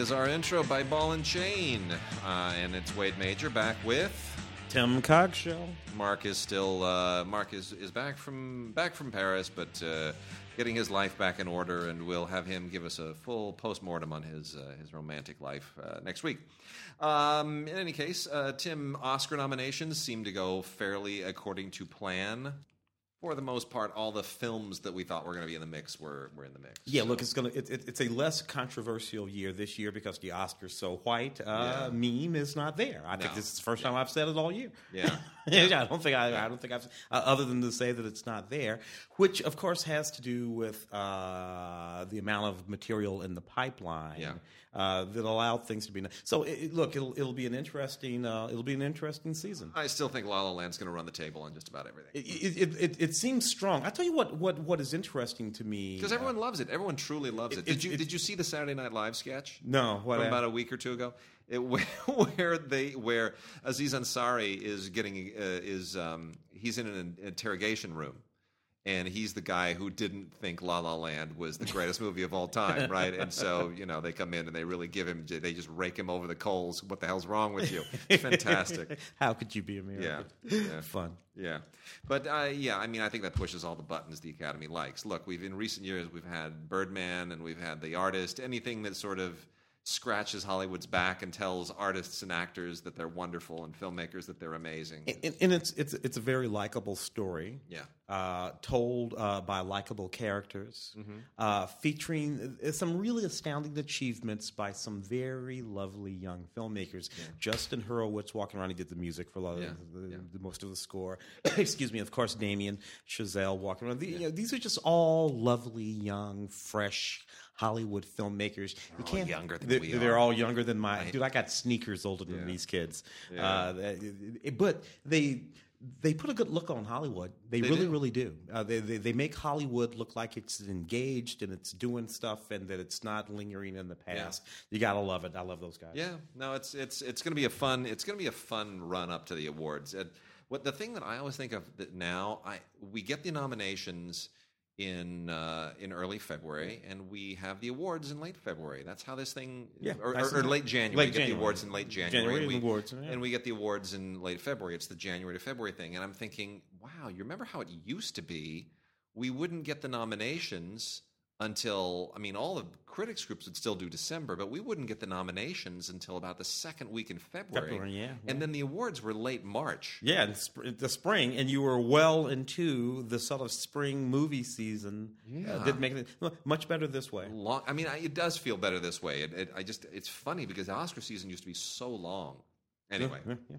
Is our intro by Ball and Chain. Uh, and it's Wade Major back with. Tim Cogshell. Mark is still uh, Mark is, is back from back from Paris, but uh, getting his life back in order, and we'll have him give us a full post mortem on his uh, his romantic life uh, next week. Um, in any case, uh, Tim, Oscar nominations seem to go fairly according to plan. For the most part, all the films that we thought were going to be in the mix were, were in the mix. Yeah, look, it's gonna it, it, it's a less controversial year this year because the Oscars so white. Uh, Meme is not there. I think this is the first time I've said it all year. Yeah. yeah, I don't think I, I don't think I've uh, other than to say that it's not there, which of course has to do with uh, the amount of material in the pipeline. Yeah. Uh, that allowed things to be so. It, look, it'll it'll be an interesting uh, it'll be an interesting season. I still think La La Land's going to run the table on just about everything. It, it, it, it seems strong. I tell you what what what is interesting to me Because everyone loves it. Everyone truly loves it. Did you did you see the Saturday Night Live sketch? No, what from about a week or two ago, where, where they where Aziz Ansari is getting uh, is um, he's in an interrogation room. And he's the guy who didn't think La La Land was the greatest movie of all time, right? And so, you know, they come in and they really give him, they just rake him over the coals. What the hell's wrong with you? It's fantastic. How could you be American? Yeah, yeah. Fun. Yeah, but uh, yeah, I mean, I think that pushes all the buttons the Academy likes. Look, we've in recent years we've had Birdman and we've had The Artist. Anything that sort of scratches Hollywood's back and tells artists and actors that they're wonderful and filmmakers that they're amazing. And, and it's it's it's a very likable story. Yeah. Uh, told uh, by likable characters, Mm-hmm. uh, featuring uh, some really astounding achievements by some very lovely young filmmakers. Justin Hurwitz walking around, he did the music for a lot of Yeah, the, yeah. the- most of the score. Excuse me, of course, Damien Chazelle walking around. The- you know, these are just all lovely, young, fresh Hollywood filmmakers. You all younger than they're, we they're all younger than my dude. I got sneakers older than Yeah. these kids. Yeah. Uh, but they they put a good look on Hollywood. They, They really, do. really do. Uh, they, they they make Hollywood look like it's engaged and it's doing stuff and that it's not lingering in the past. You gotta love it. I love those guys. Yeah, no, it's it's it's to be a fun it's to be a fun run up to the awards. And what the thing that I always think of that now, I we get the nominations in uh, in early February, and we have the awards in late February. That's how this thing, Yeah, or, or, or late January. late we get January. the awards in late January, January and, we, awards, yeah. and we get the awards in late February. It's the January to February thing, and I'm thinking, wow, you remember how it used to be? We wouldn't get the nominations until I mean, all the critics groups would still do December, but we wouldn't get the nominations until about the second week in February. February, yeah, And then the awards were late March. Yeah, in the spring, and you were well into the sort of spring movie season. Yeah. uh, did make it much better this way. Long, I mean, I, it does feel better this way. It, it, I just, it's funny because Oscar season used to be so long. Anyway, Yeah, yeah.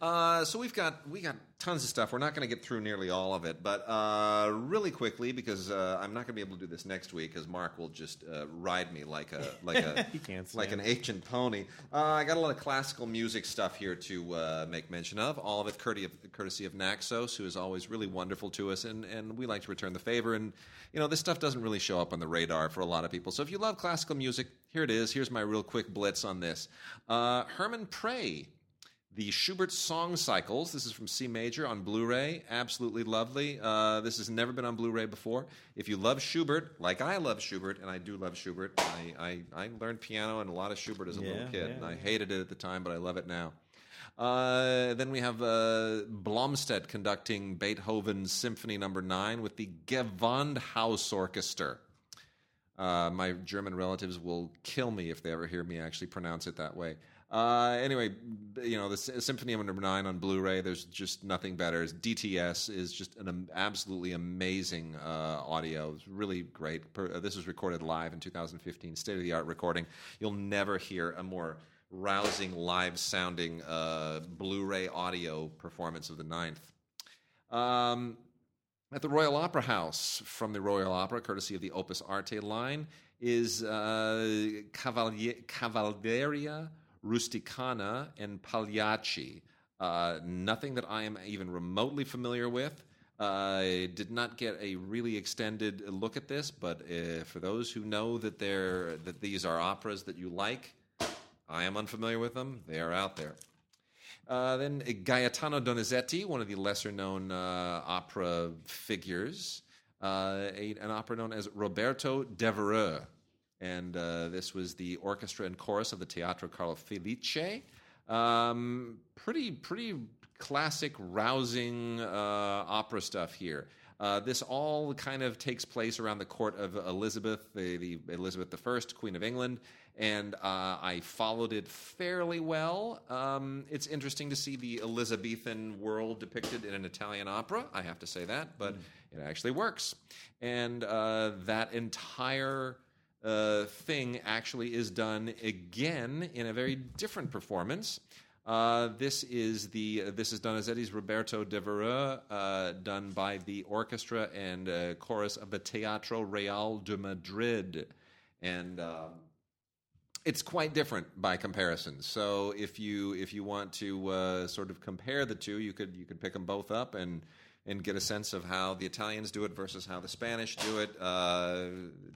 Uh, so we've got we got tons of stuff. We're not going to get through nearly all of it, but uh, really quickly because uh, I'm not going to be able to do this next week because Mark will just uh, ride me like a like a like an ancient pony. Uh, I got a lot of classical music stuff here to uh, make mention of. All of it courtesy of, courtesy of Naxos, who is always really wonderful to us, and and we like to return the favor. And you know this stuff doesn't really show up on the radar for a lot of people. So if you love classical music, here it is. Here's my real quick blitz on this. Uh, Hermann Prey the Schubert Song Cycles. This is from C Major on Blu ray. Absolutely lovely. Uh, this has never been on Blu ray before. If you love Schubert, like I love Schubert, and I do love Schubert, I, I, I learned piano and a lot of Schubert as a little kid, yeah, and I hated it at the time, but I love it now. Uh, then we have uh, Blomstedt conducting Beethoven's Symphony Number Nine with the Gewandhaus Orchestra. Uh, my German relatives will kill me if they ever hear me actually pronounce it that way. Uh, anyway, you know, the Symphony number nine on Blu-ray. There's just nothing better. DTS is just an absolutely amazing uh, audio. It's really great. Uh, this was recorded live in 2015, state-of-the-art recording. You'll never hear a more rousing, live-sounding uh, Blu-ray audio performance of the ninth. Um, at the Royal Opera House from the Royal Opera, courtesy of the Opus Arte line, is uh, Cavalier, Cavalleria Rusticana and Pagliacci. Uh, nothing that I am even remotely familiar with. I did not get a really extended look at this, but uh, for those who know that they're that these are operas that you like, I am unfamiliar with them. They are out there. Uh, then Gaetano Donizetti, one of the lesser known uh, opera figures, uh, a, an opera known as Roberto Devereux. And uh, this was the orchestra and chorus of the Teatro Carlo Felice. Um, pretty, pretty classic, rousing uh, opera stuff here. Uh, this all kind of takes place around the court of Elizabeth, the, the Elizabeth I, Queen of England, and uh, I followed it fairly well. Um, it's interesting to see the Elizabethan world depicted in an Italian opera. I have to say that, but mm. it actually works, and uh, that entire uh, thing actually is done again in a very different performance. Uh, this is the uh, this is Donizetti's Roberto Devereux, uh, done by the orchestra and uh, chorus of the Teatro Real de Madrid, and uh, it's quite different by comparison. So if you if you want to uh, sort of compare the two, you could you could pick them both up and and get a sense of how the Italians do it versus how the Spanish do it.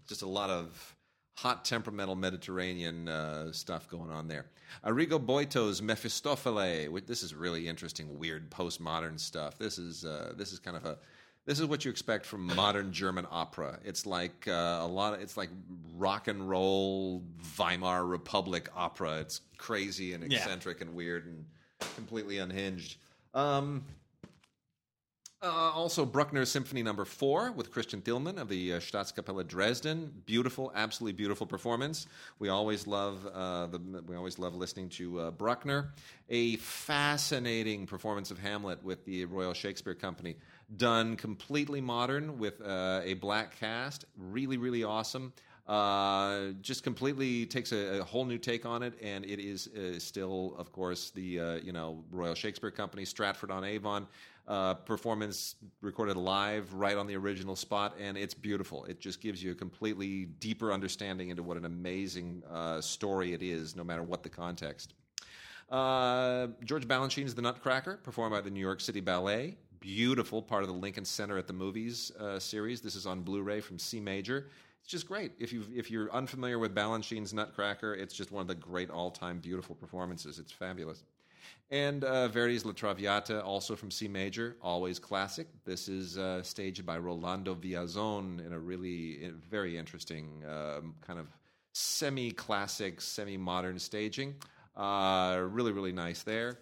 just a lot of hot temperamental Mediterranean uh, stuff going on there. Arrigo Boito's Mephistopheles. This is really interesting, weird postmodern stuff. This is uh, this is kind of a this is what you expect from modern German opera. It's like uh, a lot of it's like rock and roll Weimar Republic opera. It's crazy and eccentric yeah. and weird and completely unhinged. Um, uh, also, Bruckner's Symphony Number no. Four with Christian Thielemann of the uh, Staatskapelle Dresden. Beautiful, absolutely beautiful performance. We always love uh, the we always love listening to uh, Bruckner. A fascinating performance of Hamlet with the Royal Shakespeare Company, done completely modern with uh, a black cast. Really, really awesome. Uh, just completely takes a, a, whole new take on it, and it is uh, still, of course, the uh, you know Royal Shakespeare Company, Stratford on Avon uh, performance recorded live right on the original spot, and it's beautiful. It just gives you a completely deeper understanding into what an amazing uh, story it is, no matter what the context. Uh, George Balanchine's The Nutcracker, performed by the New York City Ballet. Beautiful part of the Lincoln Center at the Movies uh, series. This is on Blu-ray from C Major. It's just great. If you if you're unfamiliar with Balanchine's Nutcracker, it's just one of the great all-time beautiful performances. It's fabulous. And uh, Verdi's La Traviata, also from C major, always classic. This is uh, staged by Rolando Villazon in a really very interesting um, kind of semi classic, semi modern staging. Uh, really, really nice there.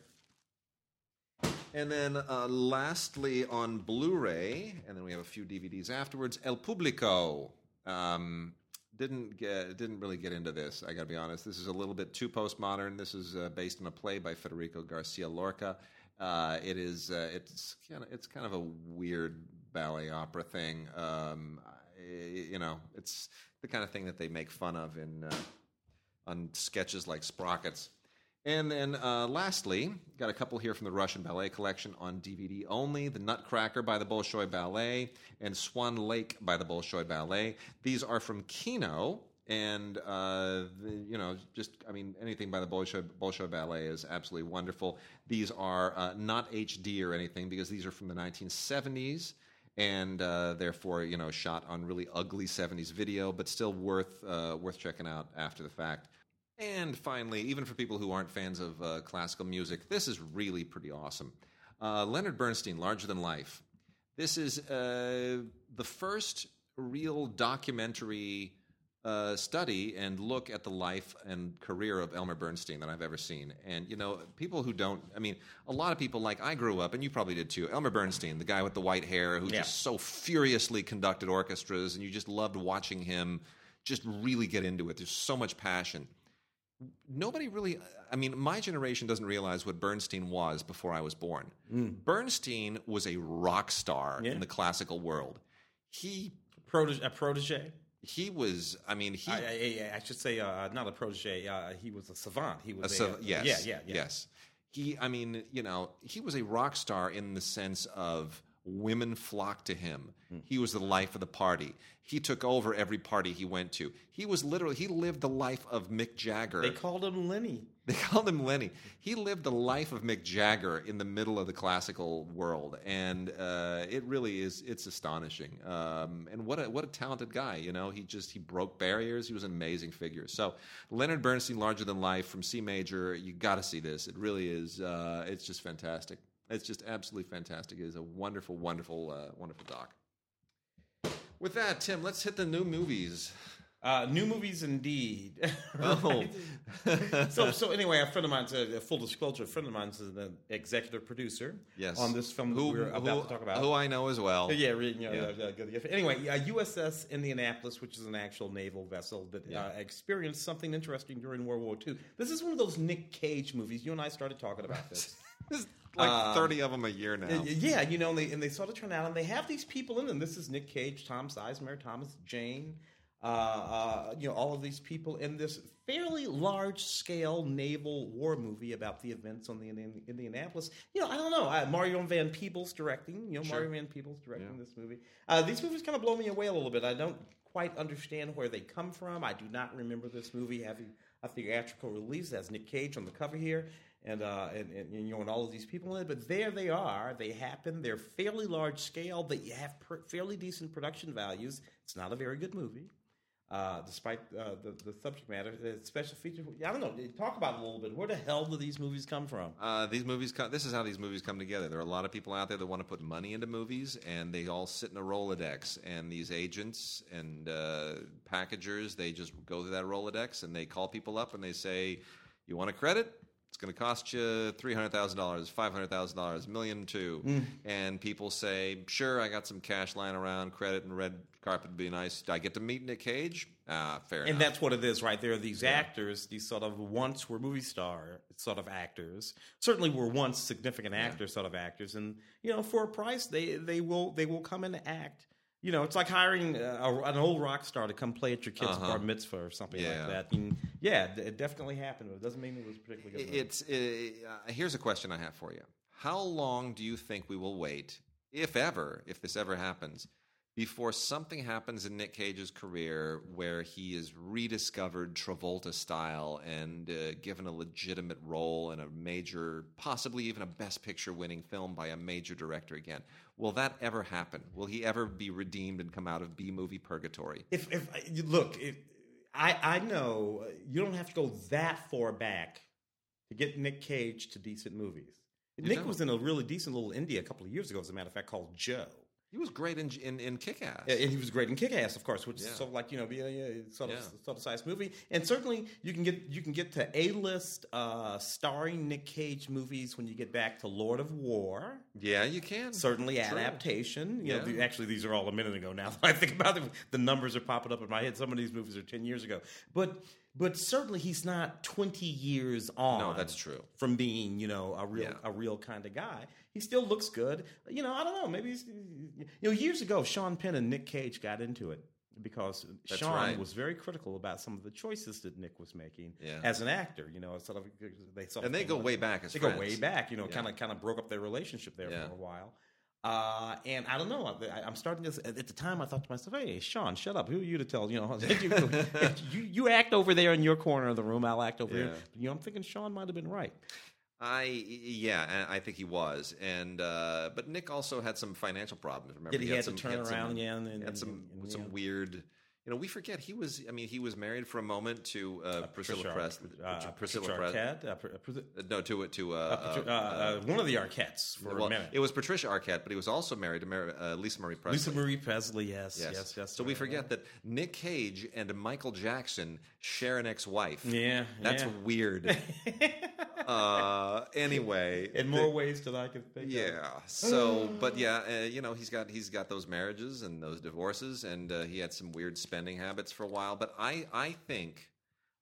And then uh, lastly on Blu ray, and then we have a few DVDs afterwards, El Publico. Um, didn't get didn't really get into this. I got to be honest. This is a little bit too postmodern. This is uh, based on a play by Federico Garcia Lorca. Uh, it is uh, it's kind of it's kind of a weird ballet opera thing. Um, you know, it's the kind of thing that they make fun of in uh, on sketches like Sprockets. And then uh, lastly, got a couple here from the Russian Ballet Collection on DVD only The Nutcracker by the Bolshoi Ballet and Swan Lake by the Bolshoi Ballet. These are from Kino. And, uh, the, you know, just, I mean, anything by the Bolshoi, Bolshoi Ballet is absolutely wonderful. These are uh, not HD or anything because these are from the 1970s and uh, therefore you know shot on really ugly 70s video but still worth uh, worth checking out after the fact and finally, even for people who aren't fans of uh, classical music, this is really pretty awesome. Uh, Leonard Bernstein, Larger Than Life. This is uh, the first real documentary uh, study and look at the life and career of Elmer Bernstein that I've ever seen. And, you know, people who don't, I mean, a lot of people like I grew up, and you probably did too, Elmer Bernstein, the guy with the white hair who yeah. just so furiously conducted orchestras, and you just loved watching him just really get into it. There's so much passion nobody really i mean my generation doesn't realize what bernstein was before i was born. Mm. bernstein was a rock star yeah. in the classical world. He protege, a protege? He was i mean he i, I, I should say uh, not a protege uh, he was a savant. He was a, a, yes. yeah, yeah yeah. Yes. He i mean you know he was a rock star in the sense of women flocked to him. Mm. He was the life of the party. He took over every party he went to. He was literally he lived the life of Mick Jagger. They called him Lenny. They called him Lenny. He lived the life of Mick Jagger in the middle of the classical world, and uh, it really is. It's astonishing. Um, and what a what a talented guy. You know, he just he broke barriers. He was an amazing figure. So Leonard Bernstein, larger than life from C major. You got to see this. It really is. Uh, it's just fantastic. It's just absolutely fantastic. It is a wonderful, wonderful, uh, wonderful doc. With that, Tim, let's hit the new movies. Uh, new movies, indeed. Oh. So, so anyway, a friend of mine's a, full disclosure. A friend of mine mine's an executive producer. Yes. On this film who, that we're about who- to talk about. Who I know as well. Yeah, re- you know, Yeah. uh, uh, Anyway, uh, USS Indianapolis, which is an actual naval vessel that Yeah. uh, experienced something interesting during World War II. This is one of those Nick Cage movies. You and I started talking about this. Like Uh, 30 of them a year now. Yeah, you know, and they, and they sort of turn out, and they have these people in them. This is Nick Cage, Tom Sizemore, Thomas Jane, uh, uh, you know, all of these people in this fairly large-scale naval war movie about the events on the Indian, Indianapolis. You know, I don't know. Uh, Mario Van Peebles directing. You know, Sure. Mario Van Peebles directing this movie. Uh, these movies kind of blow me away a little bit. I don't quite understand where they come from. I do not remember this movie having a theatrical release. That's Nick Cage on the cover here and, uh, and, and, you know, and all of these people in it. But there they are. They happen. They're fairly large scale. They have fairly decent production values. It's not a very good movie, uh, despite uh, the, the subject matter. The special features. I don't know. Talk about it a little bit. Where the hell do these movies come from? Uh, these movies, come, this is how these movies come together. There are a lot of people out there that want to put money into movies, and they all sit in a Rolodex. And these agents and uh, packagers, they just go through that Rolodex and they call people up and they say, "You want a credit? It's going to cost you three hundred thousand dollars, five hundred thousand dollars, million two." And people say, "Sure, I got some cash lying around. Credit and red carpet would be nice. Do I get to meet Nick Cage? Ah, fair And enough." that's what it is, right? There are these actors, these sort of once were movie star sort of actors. Certainly were once significant actors, sort of actors, and you know, for a price, they they will they will come and act. You know, it's like hiring uh, a, an old rock star to come play at your kid's Uh-huh. bar mitzvah or something Yeah. like that. And yeah, it definitely happened, but it doesn't mean it was particularly good. It's uh, here's a question I have for you. How long do you think we will wait, if ever, if this ever happens, before something happens in Nick Cage's career where he is rediscovered Travolta style and uh, given a legitimate role in a major, possibly even a Best Picture winning film by a major director again? Will that ever happen? Will he ever be redeemed and come out of B movie purgatory? if if look, if, I I know you don't have to go that far back to get Nick Cage to decent movies. Nick don't. was in a really decent little indie a couple of years ago, as a matter of fact, called Joe. He was great in in, in Kick Ass. Yeah, And he was great in Kick Ass, of course, which Yeah. is sort of like you know, be a, yeah, sort of Yeah. sort of sized movie. And certainly, you can get you can get to A list uh, starring Nick Cage movies when you get back to Lord of War. Yeah, you can. Certainly, True. adaptation. You know, Yeah. the, actually, these are all a minute ago now. That I think about it, the numbers are popping up in my head. Some of these movies are ten years ago, but but certainly he's not twenty years on. No, that's true. From being you know a real Yeah. a real kind of guy, he still looks good. You know, I don't know. Maybe you know years ago, Sean Penn and Nick Cage got into it because That's Sean right. was very critical about some of the choices that Nick was making Yeah. as an actor. You know, sort of they sort And they go up- way back as they friends. go way back. You know, kind of kind of broke up their relationship there Yeah. for a while. Uh, and I don't know. I, I'm starting this. At the time, I thought to myself, "Hey, Sean, shut up. Who are you to tell? You know, you, you, you act over there in your corner of the room. I'll act over Yeah. here." But, you know, I'm thinking Sean might have been right. I yeah, I think he was, and uh, but Nick also had some financial problems. Remember, Did he, had some, to turn had some- around? yeah, and, and, had some and- and, some yeah. weird. You know, we forget he was. I mean, he was married for a moment to uh, Priscilla Patricia- Presley. uh, Priscilla Presley. Arquette, uh, Uh, No, to it to uh, uh, uh, uh, one of the Arquettes for well, a minute. it was Patricia Arquette, but he was also married to Mary, uh, Lisa Marie Presley. Lisa Marie Presley, yes, yes, yes. So we sir. forget that Nick Cage and Michael Jackson share an ex-wife. Yeah, that's yeah. weird. uh, anyway, in more ways than I can think. of. Yeah. So, but yeah, uh, you know, he's got he's got those marriages and those divorces, and uh, he had some weird spending habits for a while. But I I think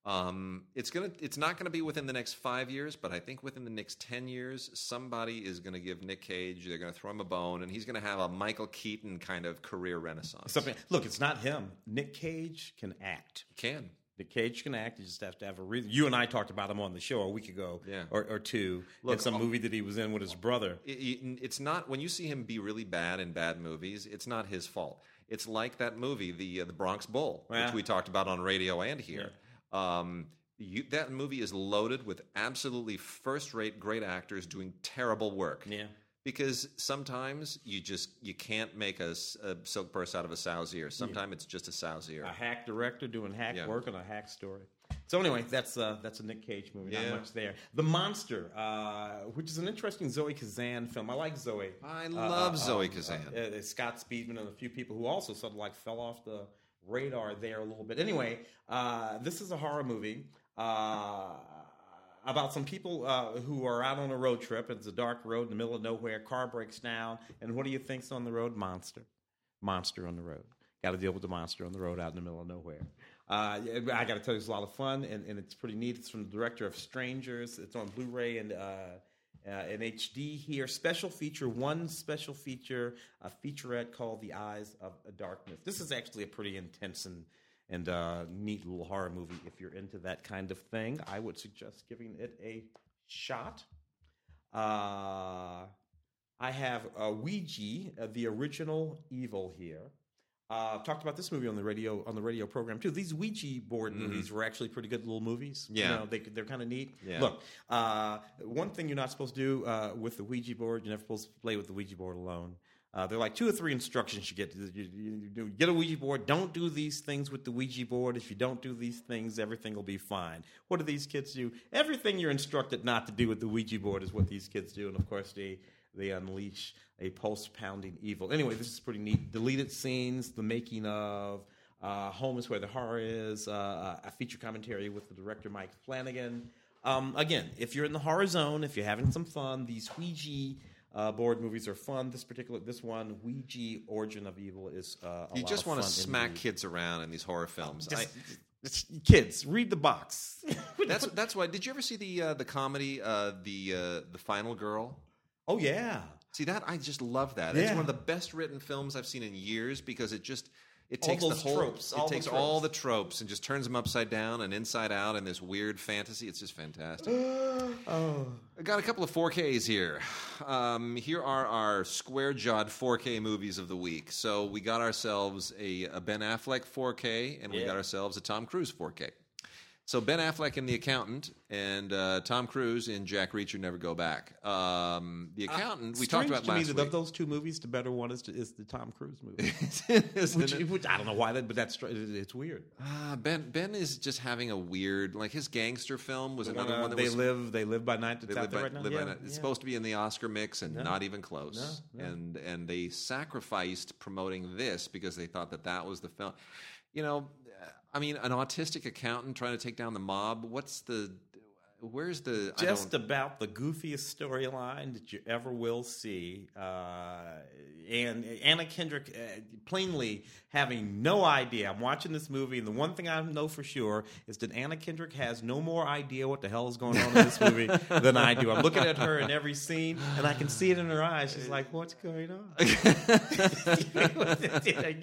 um, it's gonna it's not gonna be within the next five years, but I think within the next ten years, somebody is gonna give Nick Cage they're gonna throw him a bone, and he's gonna have a Michael Keaton kind of career renaissance. Something. Look, it's not him. Nick Cage can act. Can. Nick Cage can act. You just have to have a reason. You and I talked about him on the show a week ago, Yeah. or, or two, Look, in some all- movie that he was in with his brother. it- it's not when you see him be really bad in bad movies. It's not his fault. It's like that movie, the uh, the Bronx Bull, Yeah. which we talked about on radio and here. Um, you, that movie is loaded with absolutely first rate, great actors doing terrible work. Yeah. Because sometimes you just you can't make a silk purse out of a sow's ear. Sometimes it's just a sow's ear. A hack director doing hack Yeah. work on a hack story. So anyway, that's uh, that's a Nick Cage movie. Yeah. Not much there. The Monster, uh, which is an interesting Zoe Kazan film. I like Zoe. I Uh, love uh, Zoe um, Kazan. Uh, uh, Scott Speedman and a few people who also sort of like fell off the radar there a little bit. Anyway, uh, this is a horror movie. Uh, about some people uh, who are out on a road trip. It's a dark road in the middle of nowhere. Car breaks down, and what do you think's on the road? Monster, monster on the road. Got to deal with the monster on the road out in the middle of nowhere. Uh, I got to tell you, it's a lot of fun, and, and, it's pretty neat. It's from the director of Strangers. It's on Blu-ray and uh, uh, HD here. Special feature, one special feature, a featurette called "The Eyes of Darkness." This is actually a pretty intense and and uh, neat little horror movie. If you're into that kind of thing, I would suggest giving it a shot. Uh, I have uh, Ouija, uh, the original evil here. Uh, talked about this movie on the radio on the radio program too. These Ouija board mm-hmm. movies were actually pretty good little movies. Yeah, you know, they they're kind of neat. Yeah. Look, uh, one thing you're not supposed to do uh, with the Ouija board, you're never supposed to play with the Ouija board alone. Uh, they're like two or three instructions you get. You, you, you, get a Ouija board. Don't do these things with the Ouija board. If you don't do these things, everything will be fine. What do these kids do? Everything you're instructed not to do with the Ouija board is what these kids do, and of course they they unleash a pulse pounding evil. Anyway, this is pretty neat. Deleted scenes, the making of. Uh, Home is where the horror is. Uh, a feature commentary with the director Mike Flanagan. Um, again, if you're in the horror zone, if you're having some fun, these Ouija uh, board movies are fun. This particular, this one, Ouija: Origin of Evil, is uh, you just want to smack kids around in these horror films. Just, I, kids, read the box. that's that's why. Did you ever see the uh, the comedy, uh, the uh, the Final Girl? Oh yeah. See that? I just love that. Yeah. It's one of the best written films I've seen in years because it just it takes the whole tropes, it takes the all the tropes and just turns them upside down and inside out in this weird fantasy. It's just fantastic. oh. I got a couple of 4Ks here. Um, here are our square jawed 4K movies of the week. So we got ourselves a, a Ben Affleck 4K and we yeah. got ourselves a Tom Cruise 4K. So Ben Affleck in The Accountant and uh, Tom Cruise in Jack Reacher Never Go Back. Um, the uh, Accountant uh, we talked about to last me week. Of those two movies, the better one is, is the Tom Cruise movie. which, which, I don't know why that, but that's it's weird. Uh, ben Ben is just having a weird like his gangster film was the another one, one that they was, live they live by night. That's they by, by, right now. Live yeah. It's supposed to be in the Oscar mix and no. not even close. No, no. And and they sacrificed promoting this because they thought that that was the film. You know, I mean, an autistic accountant trying to take down the mob. What's the? Where's the? Just about the goofiest storyline that you ever will see, uh, and Anna Kendrick uh, plainly having no idea. I'm watching this movie, and the one thing I know for sure is that Anna Kendrick has no more idea what the hell is going on in this movie than I do. I'm looking at her in every scene, and I can see it in her eyes. She's like, "What's going on?" you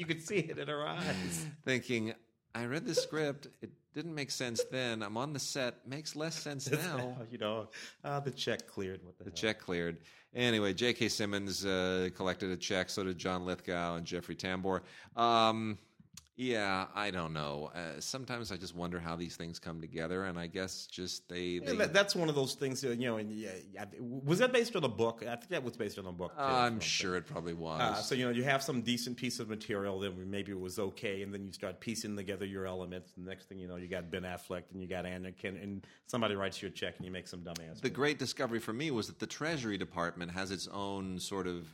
can see it in her eyes, thinking. I read the script. It didn't make sense then. I'm on the set. Makes less sense now. you know, uh, the check cleared. What the, the hell? check cleared. Anyway, J.K. Simmons uh, collected a check. So did John Lithgow and Jeffrey Tambor. Um, yeah, I don't know. Uh, sometimes I just wonder how these things come together, and I guess just they. they... Yeah, that, that's one of those things. You know, and, yeah, was that based on a book? I think that was based on a book. Too, I'm sure it probably was. Uh, so you know, you have some decent piece of material, then maybe it was okay, and then you start piecing together your elements. And the next thing you know, you got Ben Affleck, and you got Anakin, and somebody writes you a check, and you make some dumb dumbass. The great discovery for me was that the Treasury Department has its own sort of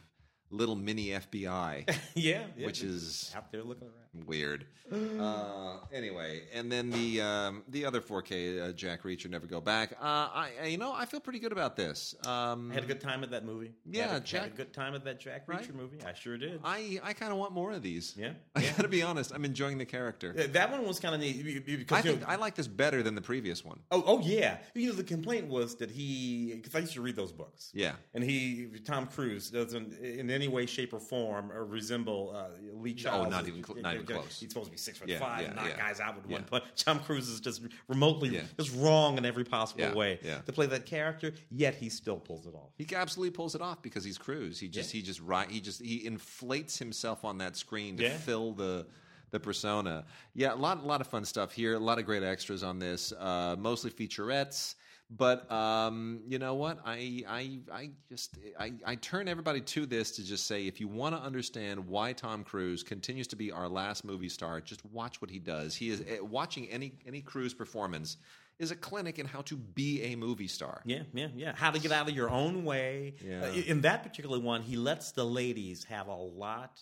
little mini FBI. yeah, yeah, which is out there looking around. Weird. uh, anyway, and then the um, the other 4K uh, Jack Reacher Never Go Back. Uh, I you know I feel pretty good about this. Um, I had a good time at that movie. Yeah, had a, Jack. Had a good time at that Jack Reacher right? movie. I sure did. I I kind of want more of these. Yeah, I got to be honest. I'm enjoying the character. that one was kind of neat because I think know, I like this better than the previous one. Oh, oh yeah. You know, the complaint was that he because I used to read those books. Yeah, and he Tom Cruise doesn't in any way, shape, or form or resemble uh, Lee Child. Oh, not even cl- not even close. He's supposed to be six foot Yeah, five, yeah, and knock yeah. guys out with one punch. Tom Cruise is just remotely just wrong in every possible way to play that character. Yet he still pulls it off. He absolutely pulls it off because he's Cruise. He just he just right he just he inflates himself on that screen to fill the the persona. Yeah, a lot a lot of fun stuff here. A lot of great extras on this. Uh, mostly featurettes. But um, you know what? I I I just I, I turn everybody to this to just say if you want to understand why Tom Cruise continues to be our last movie star, just watch what he does. He is eh, watching any any Cruise performance is a clinic in how to be a movie star. Yeah, yeah, yeah. How to get out of your own way. Yeah. Uh, in that particular one, he lets the ladies have a lot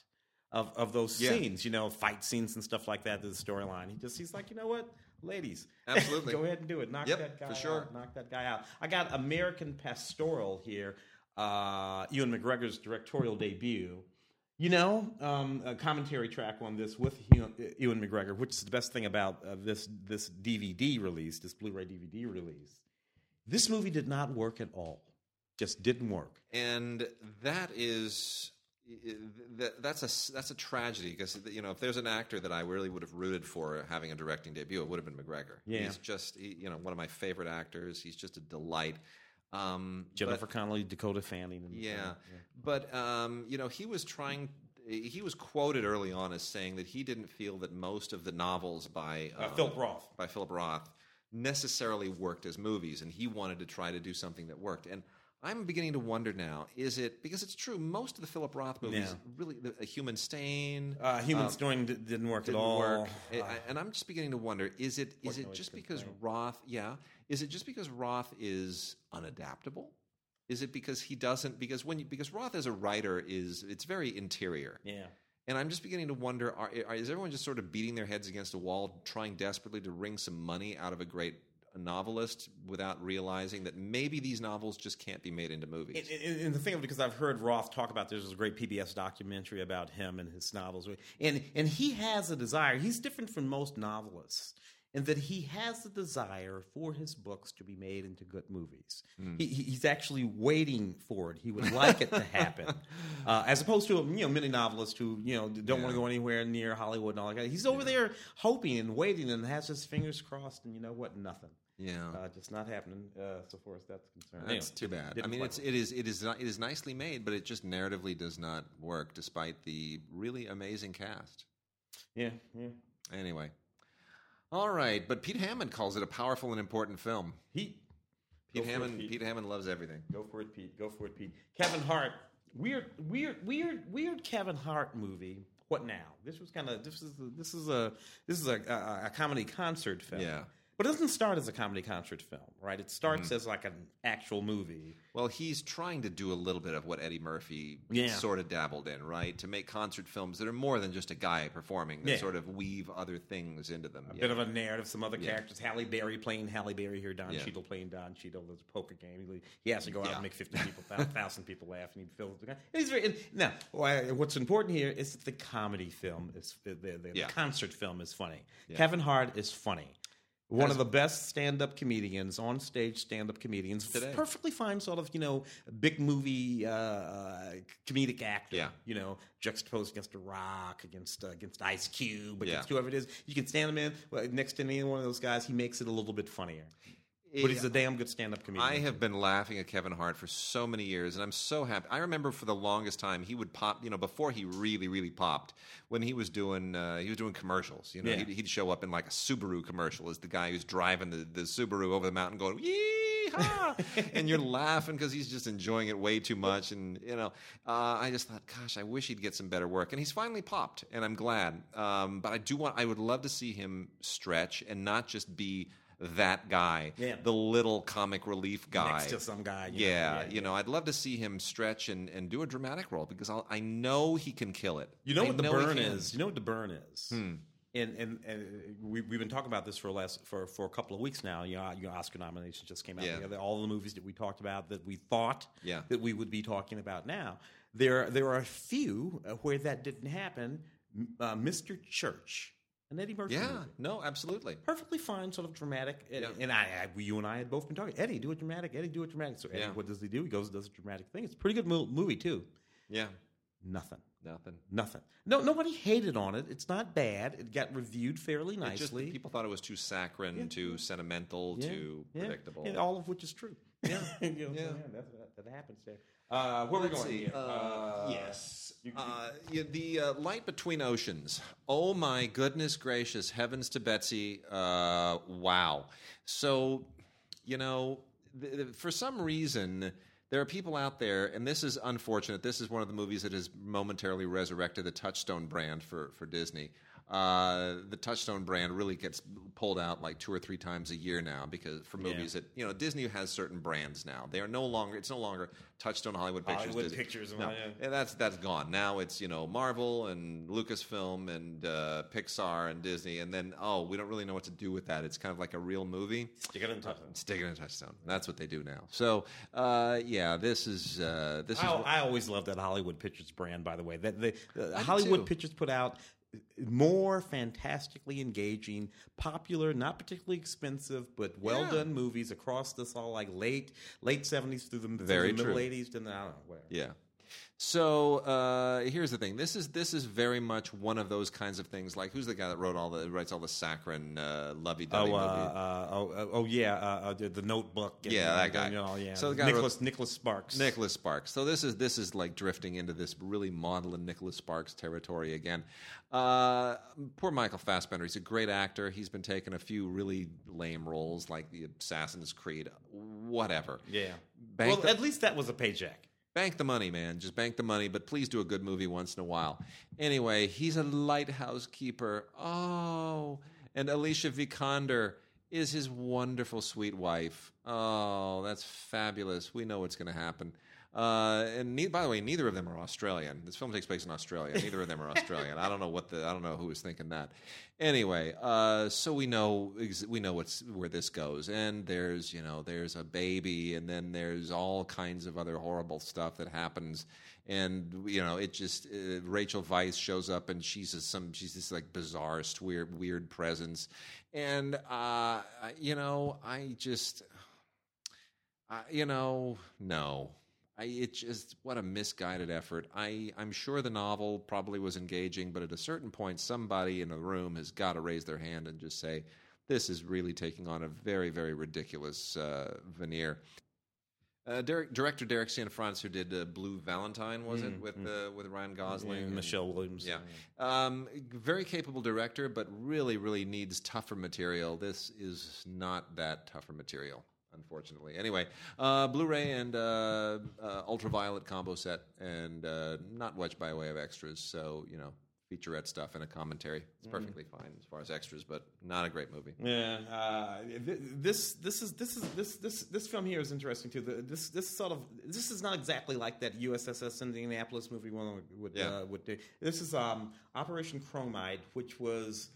of, of those Yeah. scenes, you know, fight scenes and stuff like that. To the storyline, he just he's like, you know what, ladies, Absolutely. go ahead and do it. Knock Yep, that guy for sure. out. Knock that guy out. I got American Pastoral here. Uh, Ewan McGregor's directorial debut. You know, um, a commentary track on this with Ewan McGregor, which is the best thing about uh, this this DVD release, this Blu-ray DVD release. This movie did not work at all. Just didn't work. and that is that's a that's a tragedy because you know if there's an actor that I really would have rooted for having a directing debut, it would have been McGregor. Yeah. he's just he, you know one of my favorite actors. He's just a delight. Um, but- Jennifer Connelly, Dakota Fanning. And, yeah, but um, you know he was trying. He was quoted early on as saying that he didn't feel that most of the novels by Uh, um, Philip Roth. by Philip Roth necessarily worked as movies, and he wanted to try to do something that worked. And I'm beginning to wonder now: is it because it's true? Most of the Philip Roth movies, Yeah. really, the, a Human Stain, Uh, Human um, Story d- didn't work didn't at all. work. I- Uh, I- and I'm just beginning to wonder: is it is it just because complaint? Roth? Yeah, is it just because Roth is unadaptable? Is it because he doesn't? Because when you, because Roth as a writer is it's very interior. yeah. And I'm just beginning to wonder: are, are, is everyone just sort of beating their heads against a wall, trying desperately to wring some money out of a great novelist without realizing that maybe these novels just can't be made into movies? And, and, the thing of it, because I've heard Roth talk about this, there's a great PBS documentary about him and his novels, and and he has a desire. He's different from most novelists in that he has a desire for his books to be made into good movies. He, he- he's actually waiting for it. He would like it to happen, uh, as opposed to you know many novelists who you know don't want to go anywhere near Hollywood and all that. He's over there hoping and waiting and has his fingers crossed, and you know what? Nothing. Yeah. Uh, just not happening uh, so far as that's concerned. That's Anyway, too bad. I mean, it's it is it is not, it is nicely made, but it just narratively does not work, despite the really amazing cast. yeah, yeah. Anyway, all right. But Pete Hammond calls it a powerful and important film. Pete. Pete Go for it, Hammond. Pete. Pete Hammond loves everything. Go for it, Pete. Go for it, Pete. Kevin Hart. Weird, weird, weird, weird. Kevin Hart movie. What now? This was kind of this is this is a this is a, a, a comedy concert film. Yeah. But it doesn't start as a comedy concert film, right? It starts Mm-hmm. as like an actual movie. Well, he's trying to do a little bit of what Eddie Murphy Yeah. sort of dabbled in, right? To make concert films that are more than just a guy performing, that Yeah. sort of weave other things into them. A Yeah. bit of a narrative, some other characters. Halle Berry playing Halle Berry here. Don Yeah. Cheadle playing Don Cheadle. There's a poker game. He, has to go out and make fifty people, thousand people laugh, and he fills the guy. He's very and now. What's important here is that the comedy film is the, the, the concert film is funny. Kevin Hart is funny. One of the best stand-up comedians, on-stage stand-up comedians, Today. perfectly fine, sort of you know, big movie uh, comedic actor. Yeah. you know, juxtaposed against The Rock, against uh, against Ice Cube, Yeah. against whoever it is. You can stand him in next to any one of those guys. He makes it a little bit funnier. But he's a damn good stand-up comedian. I have been laughing at Kevin Hart for so many years, and I'm so happy. I remember for the longest time he would pop, you know, before he really, really popped, when he was doing uh, he was doing commercials. You know, Yeah. he'd, he'd show up in like a Subaru commercial as the guy who's driving the, the Subaru over the mountain, going yeehaw, and you're laughing because he's just enjoying it way too much. And you know, uh, I just thought, gosh, I wish he'd get some better work. And he's finally popped, and I'm glad. Um, but I do want, I would love to see him stretch and not just be that guy, Yeah. the little comic relief guy next to some guy. you know, yeah, you know, I'd love to see him stretch and, and do a dramatic role because I'll, I know he can kill it. You know I what the he burn is. You know what the burn is. Hmm. And and, and we, we've been talking about this for last for, for a couple of weeks now. You know, your Oscar nominations just came out. Yeah. together. All the movies that we talked about that we thought Yeah. that we would be talking about now. There there are a few uh, where that didn't happen. Uh, Mr. Church, an Eddie Murphy Yeah, movie. no, absolutely. Perfectly fine, sort of dramatic, and, Yeah. and I, I, you and I had both been talking. Eddie, do a dramatic. Eddie, do a dramatic. So Eddie, Yeah. what does he do? He goes and does a dramatic thing. It's a pretty good mo- movie too. Yeah, Nothing. nothing. Nothing. No, nobody hated on it. It's not bad. It got reviewed fairly It just nicely. people thought it was too saccharine, Yeah, too sentimental, Yeah, too yeah, predictable. and all of which is true. Yeah, you know, Yeah. so, that's, that, that happens there. Uh, where Let's we going? see. here? Uh, yes. You- you- Uh, yeah, the uh, light between oceans. Oh my goodness gracious, heavens to Betsy! Uh, wow. So, you know, th- th- for some reason, there are people out there, and this is unfortunate. This is one of the movies that has momentarily resurrected the Touchstone brand for for Disney. Uh, the Touchstone brand really gets pulled out like two or three times a year now because for movies that you know Disney has certain brands now. They are no longer it's no longer Touchstone Hollywood Pictures. Hollywood Disney. Pictures no, yeah. yeah, that's that's gone. Now it's you know Marvel and Lucasfilm and uh, Pixar and Disney, and then oh we don't really know what to do with that. It's kind of like a real movie. Stick it in Touchstone. Stick it in touchstone. That's what they do now. So, uh, yeah, this is uh, this is. I, I always love that Hollywood Pictures brand. By the way, that the, the Hollywood. Pictures put out more fantastically engaging, popular, not particularly expensive, but well Yeah. done movies across this all like late late seventies through the, through Very the middle eighties. And I don't know where. Yeah. So uh, here's the thing. This is this is very much one of those kinds of things. Like who's the guy that wrote all the writes all the saccharine uh, lovey-dovey Oh, uh, movie? uh, oh, uh, oh, yeah, uh, the, the Notebook. and- Yeah, that and, guy. You know, yeah. So the guy Nicholas Nicholas Sparks. Nicholas Sparks. So this is this is like drifting into this really maudlin Nicholas Sparks territory again. Uh, poor Michael Fassbender. He's a great actor. He's been taking a few really lame roles like the Assassin's Creed, whatever. Yeah. Bank well, the- at least that was a paycheck. Bank the money, man. Just bank the money, but please do a good movie once in a while. Anyway, he's a lighthouse keeper. Oh, and Alicia Vikander is his wonderful, sweet wife. Oh, that's fabulous. We know what's going to happen. Uh, and ne- by the way, neither of them are Australian. This film takes place in Australia. Neither of them are Australian. I don't know what the I don't know who was thinking that. Anyway, uh, so we know ex- we know what's where this goes, and there's you know there's a baby, and then there's all kinds of other horrible stuff that happens, and you know it just uh, Rachel Weisz shows up, and she's just some she's this like bizarre, weird, weird presence, and uh, you know I just you know, no. I, it just what a misguided effort. I I'm sure the novel probably was engaging, but at a certain point, somebody in the room has got to raise their hand and just say, "This is really taking on a very very ridiculous uh, veneer." Uh, Derek, director Derek Cianfrance, who did uh, Blue Valentine, was it with uh, with Ryan Gosling, And and- Michelle Williams. yeah. Um, very capable director, but really, really needs tougher material. This is not that tougher material, unfortunately. Anyway, uh, Blu ray and uh, uh, ultraviolet combo set, and uh, not much by way of extras. So, you know, featurette stuff and a commentary. It's perfectly fine as far as extras, but not a great movie. Yeah, uh, th- this this is this is this this this film here is interesting too. The, this this sort of this is not exactly like that USSS Indianapolis movie one would Yeah. uh, would do. This is um, Operation Chromite, which was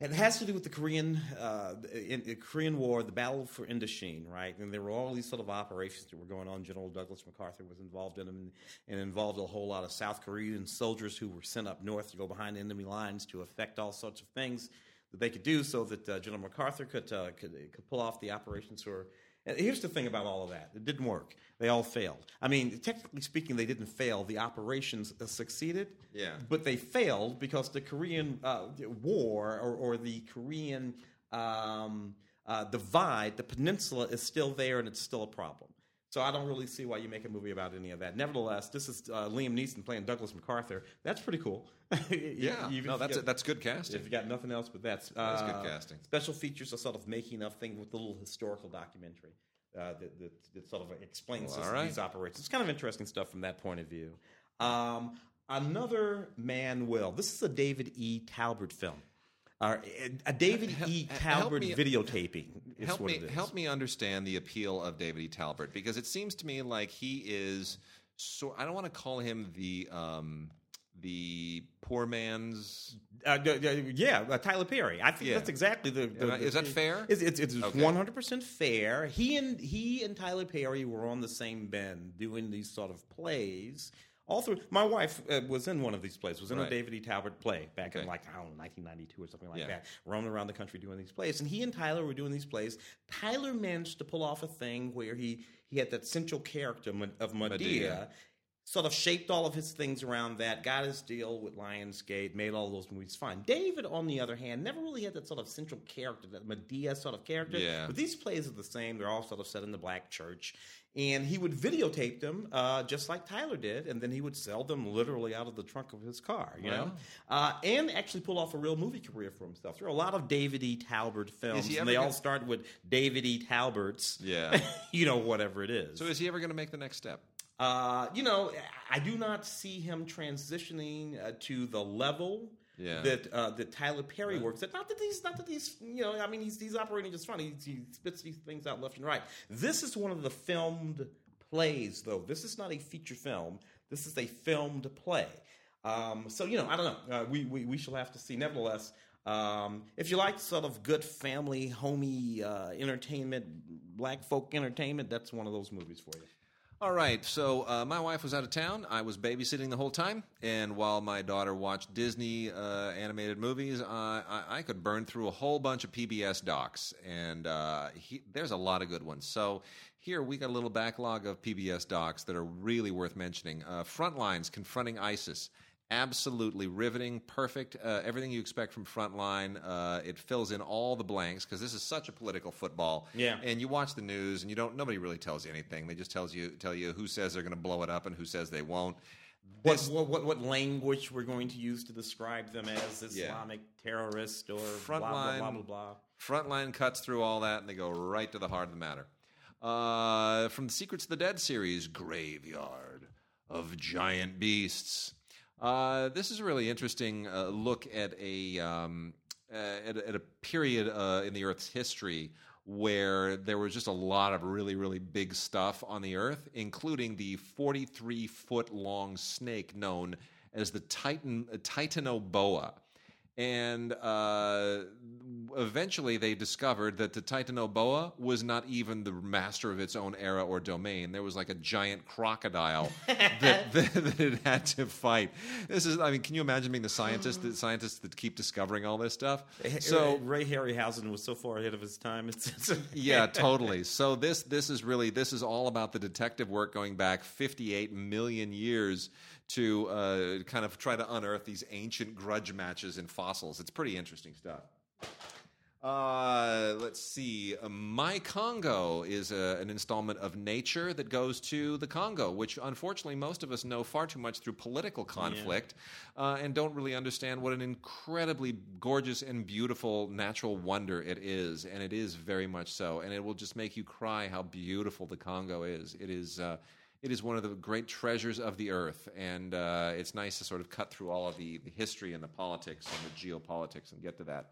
it has to do with the Korean uh, in, the Korean War, the Battle for Incheon, right? And there were all these sort of operations that were going on. General Douglas MacArthur was involved in them, and, and involved a whole lot of South Korean soldiers who were sent up north to go behind enemy lines to affect all sorts of things that they could do, so that uh, General MacArthur could, uh, could could pull off the operations. Or and here's the thing about all of that: it didn't work. They all failed. I mean, technically speaking, they didn't fail. The operations uh, succeeded. Yeah. But they failed because the Korean uh, War or, or the Korean um, uh, divide, the peninsula is still there and it's still a problem. So I don't really see why you make a movie about any of that. Nevertheless, this is uh, Liam Neeson playing Douglas MacArthur. That's pretty cool. Yeah, Even no, that's you got- that's good casting. if you got nothing else but that. That is good uh, casting. Special features a sort of making of thing with a little historical documentary uh, that, that, that sort of explains Well, right. these operations. It's kind of interesting stuff from that point of view. Um, another Man Will. This is a David E. Talbert film. Uh, a David E. Talbert me- videotaping. is help what me it is. help me understand the appeal of David E. Talbert because it seems to me like he is so I don't want to call him the um the poor man's Uh, yeah, uh, Tyler Perry. I think Yeah. that's exactly the. the- the- is that fair? It's it's, one hundred percent fair. He and he and Tyler Perry were on the same bend doing these sort of plays. All through, my wife uh, was in one of these plays. Was in Right. a David E. talbert play back in like I don't know, nineteen ninety two or something like Yeah. that. Roaming around the country doing these plays, and he and Tyler were doing these plays. Tyler managed to pull off a thing where he he had that central character of Madea Madea. sort of shaped all of his things around that, got his deal with Lionsgate, made all those movies fine. David, on the other hand, never really had that sort of central character, that Madea sort of character. Yeah. But these plays are the same. They're all sort of set in the black church. And he would videotape them uh, just like Tyler did, and then he would sell them literally out of the trunk of his car, you know? Uh, and actually pull off a real movie career for himself. There are a lot of David E. Talbert films, and they all gonna- start with David E. Talbert's, Yeah. you know, whatever it is. So is he ever going to make the next step? Uh, you know, I do not see him transitioning uh, to the level Yeah. that uh, that Tyler Perry works at. Not that he's not that he's you know I mean he's he's operating just fine. He, he spits these things out left and right. This is one of the filmed plays though. This is not a feature film. This is a filmed play. Um, so you know I don't know. Uh, we, we we shall have to see. Nevertheless. Um, if you like sort of good family, homey uh, entertainment, black folk entertainment, that's one of those movies for you. All right, so uh, my wife was out of town. I was babysitting the whole time, and while my daughter watched Disney uh, animated movies, uh, I, I could burn through a whole bunch of PBS docs, and uh, he, there's a lot of good ones. So here we got a little backlog of PBS docs that are really worth mentioning. Uh, Frontlines confronting ISIS. Absolutely riveting, perfect. Uh, everything you expect from Frontline. Uh, it fills in all the blanks because this is such a political football. Yeah. And you watch the news, and you don't. Nobody really tells you anything. They just tells you tell you who says they're going to blow it up and who says they won't. What, what, what, what language we're going to use to describe them as Yeah. Islamic terrorist or blah, blah, Frontline. blah, blah, blah. Frontline cuts through all that, and they go right to the heart of the matter. Uh, from the Secrets of the Dead series, Graveyard of Giant Beasts. Uh, this is a really interesting uh, look at a um, uh, at, at a period uh, in the Earth's history where there was just a lot of really really big stuff on the Earth, including the 43 foot long snake known as the Titan Titanoboa and uh, eventually they discovered that the Titanoboa was not even the master of its own era or domain. There was like a giant crocodile that, that, that it had to fight. This is, I mean, can you imagine being the scientist, the scientists that keep discovering all this stuff? So So Ray Harryhausen was so far ahead of his time. It's, it's yeah, totally. So this this is really this is all about the detective work going back 58 million years to uh, kind of try to unearth these ancient grudge matches in fossils. It's pretty interesting stuff. Uh, let's see. Uh, My Congo is a, an installment of Nature that goes to the Congo, which unfortunately most of us know far too much through political conflict uh, and don't really understand what an incredibly gorgeous and beautiful natural wonder it is. And it is very much so. And it will just make you cry how beautiful the Congo is. It is. Uh, it is one of the great treasures of the earth, and uh, it's nice to sort of cut through all of the, the history and the politics and the geopolitics and get to that.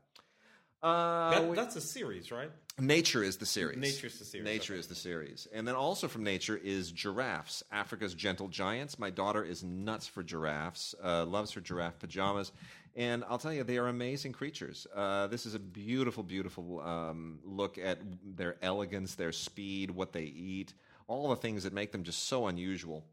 Uh, That- we- that's a series, right? Nature is the series. Nature's the series, Nature okay. is the series. And then also from Nature is giraffes, Africa's gentle giants. My daughter is nuts for giraffes, uh, loves her giraffe pajamas. And I'll tell you, they are amazing creatures. Uh, this is a beautiful, beautiful um, look at their elegance, their speed, what they eat, all the things that make them just so unusual.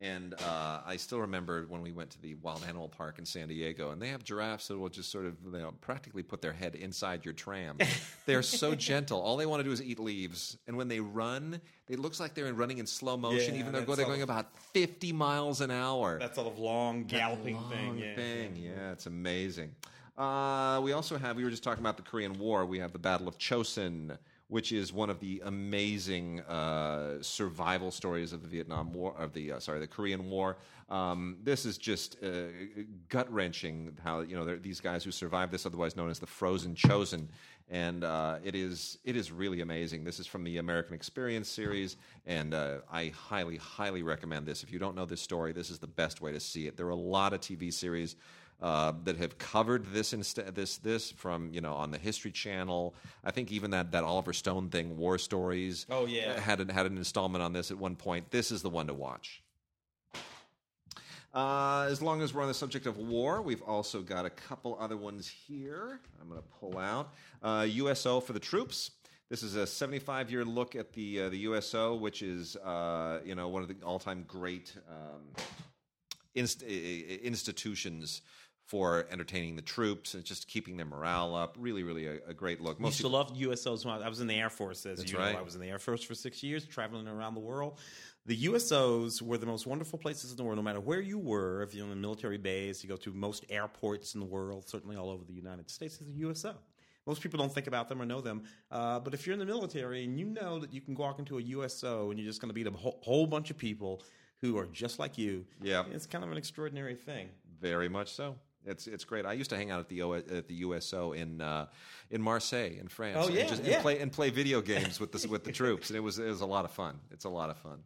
And uh, I still remember when we went to the Wild Animal Park in San Diego, and they have giraffes that will just sort of you know, practically put their head inside your tram. they're so gentle. All they want to do is eat leaves. And when they run, it looks like they're running in slow motion, Yeah, even though they're going about 50 miles an hour. That sort of long galloping Long thing. Yeah. thing. Yeah, it's amazing. Uh, we also have, we were just talking about the Korean War. We have the Battle of Chosin, which is one of the amazing uh, survival stories of the Vietnam War, of the, uh, sorry, the Korean War. Um, this is just uh, gut wrenching how, you know, these guys who survived this, otherwise known as the Frozen Chosen. And uh, it is it is really amazing. This is from the American Experience series, and uh, I highly highly recommend this. If you don't know this story, this is the best way to see it. There are a lot of TV series uh, that have covered this instead this this from you know on the History Channel. I think even that that Oliver Stone thing, War Stories. Oh, yeah. had an, had an installment on this at one point. This is the one to watch. Uh, as long as we're on the subject of war, we've also got a couple other ones here. I'm going to pull out uh, USO for the troops. This is a 75 year look at the uh, the USO, which is uh, you know one of the all time great um, inst- institutions for entertaining the troops and just keeping their morale up. Really, really a, a great look. I used to love USOs. when I was in the Air Force, as you right. know. I was in the Air Force for six years, traveling around the world. The USOs were the most wonderful places in the world, no matter where you were. If you're in a military base, you go to most airports in the world, certainly all over the United States, there's a USO. Most people don't think about them or know them. Uh, but if you're in the military and you know that you can walk into a USO and you're just going to meet a whole, whole bunch of people who are just like you, Yeah. it's kind of an extraordinary thing. Very much so. It's it's great. I used to hang out at the o, at the USO in uh, in Marseille in France. Oh, yeah, and just, yeah. and play and play video games with the with the troops, and it was it was a lot of fun. It's a lot of fun.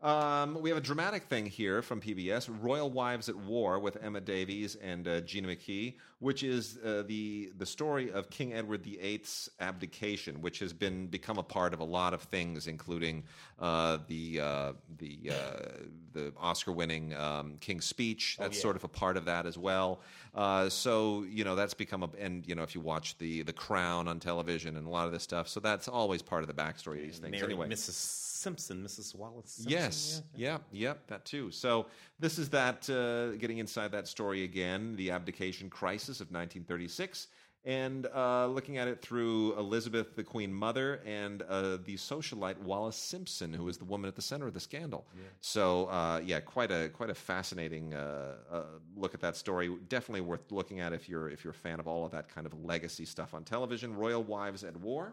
Um, we have a dramatic thing here from PBS: Royal Wives at War with Emma Davies and uh, Gina McKee, which is uh, the the story of King Edward VIII's abdication, which has been become a part of a lot of things, including uh, the uh, the uh, the Oscar-winning um, King's Speech. That's yeah. sort of a part of that as well. Uh, so you know that's become a and you know if you watch the the Crown on television and a lot of this stuff, so that's always part of the backstory of these things. Mary, anyway, Mrs. Simpson, Mrs. Wallis. Simpson, Yes. yeah. Yeah. Yep. That too. So this is that uh, getting inside that story again, the abdication crisis of 1936, and uh, looking at it through Elizabeth, the Queen Mother, and uh, the socialite Wallis Simpson, who is the woman at the center of the scandal. So uh, yeah, quite a quite a fascinating uh, uh, look at that story. Definitely worth looking at if you're if you're a fan of all of that kind of legacy stuff on television. Royal Wives at War.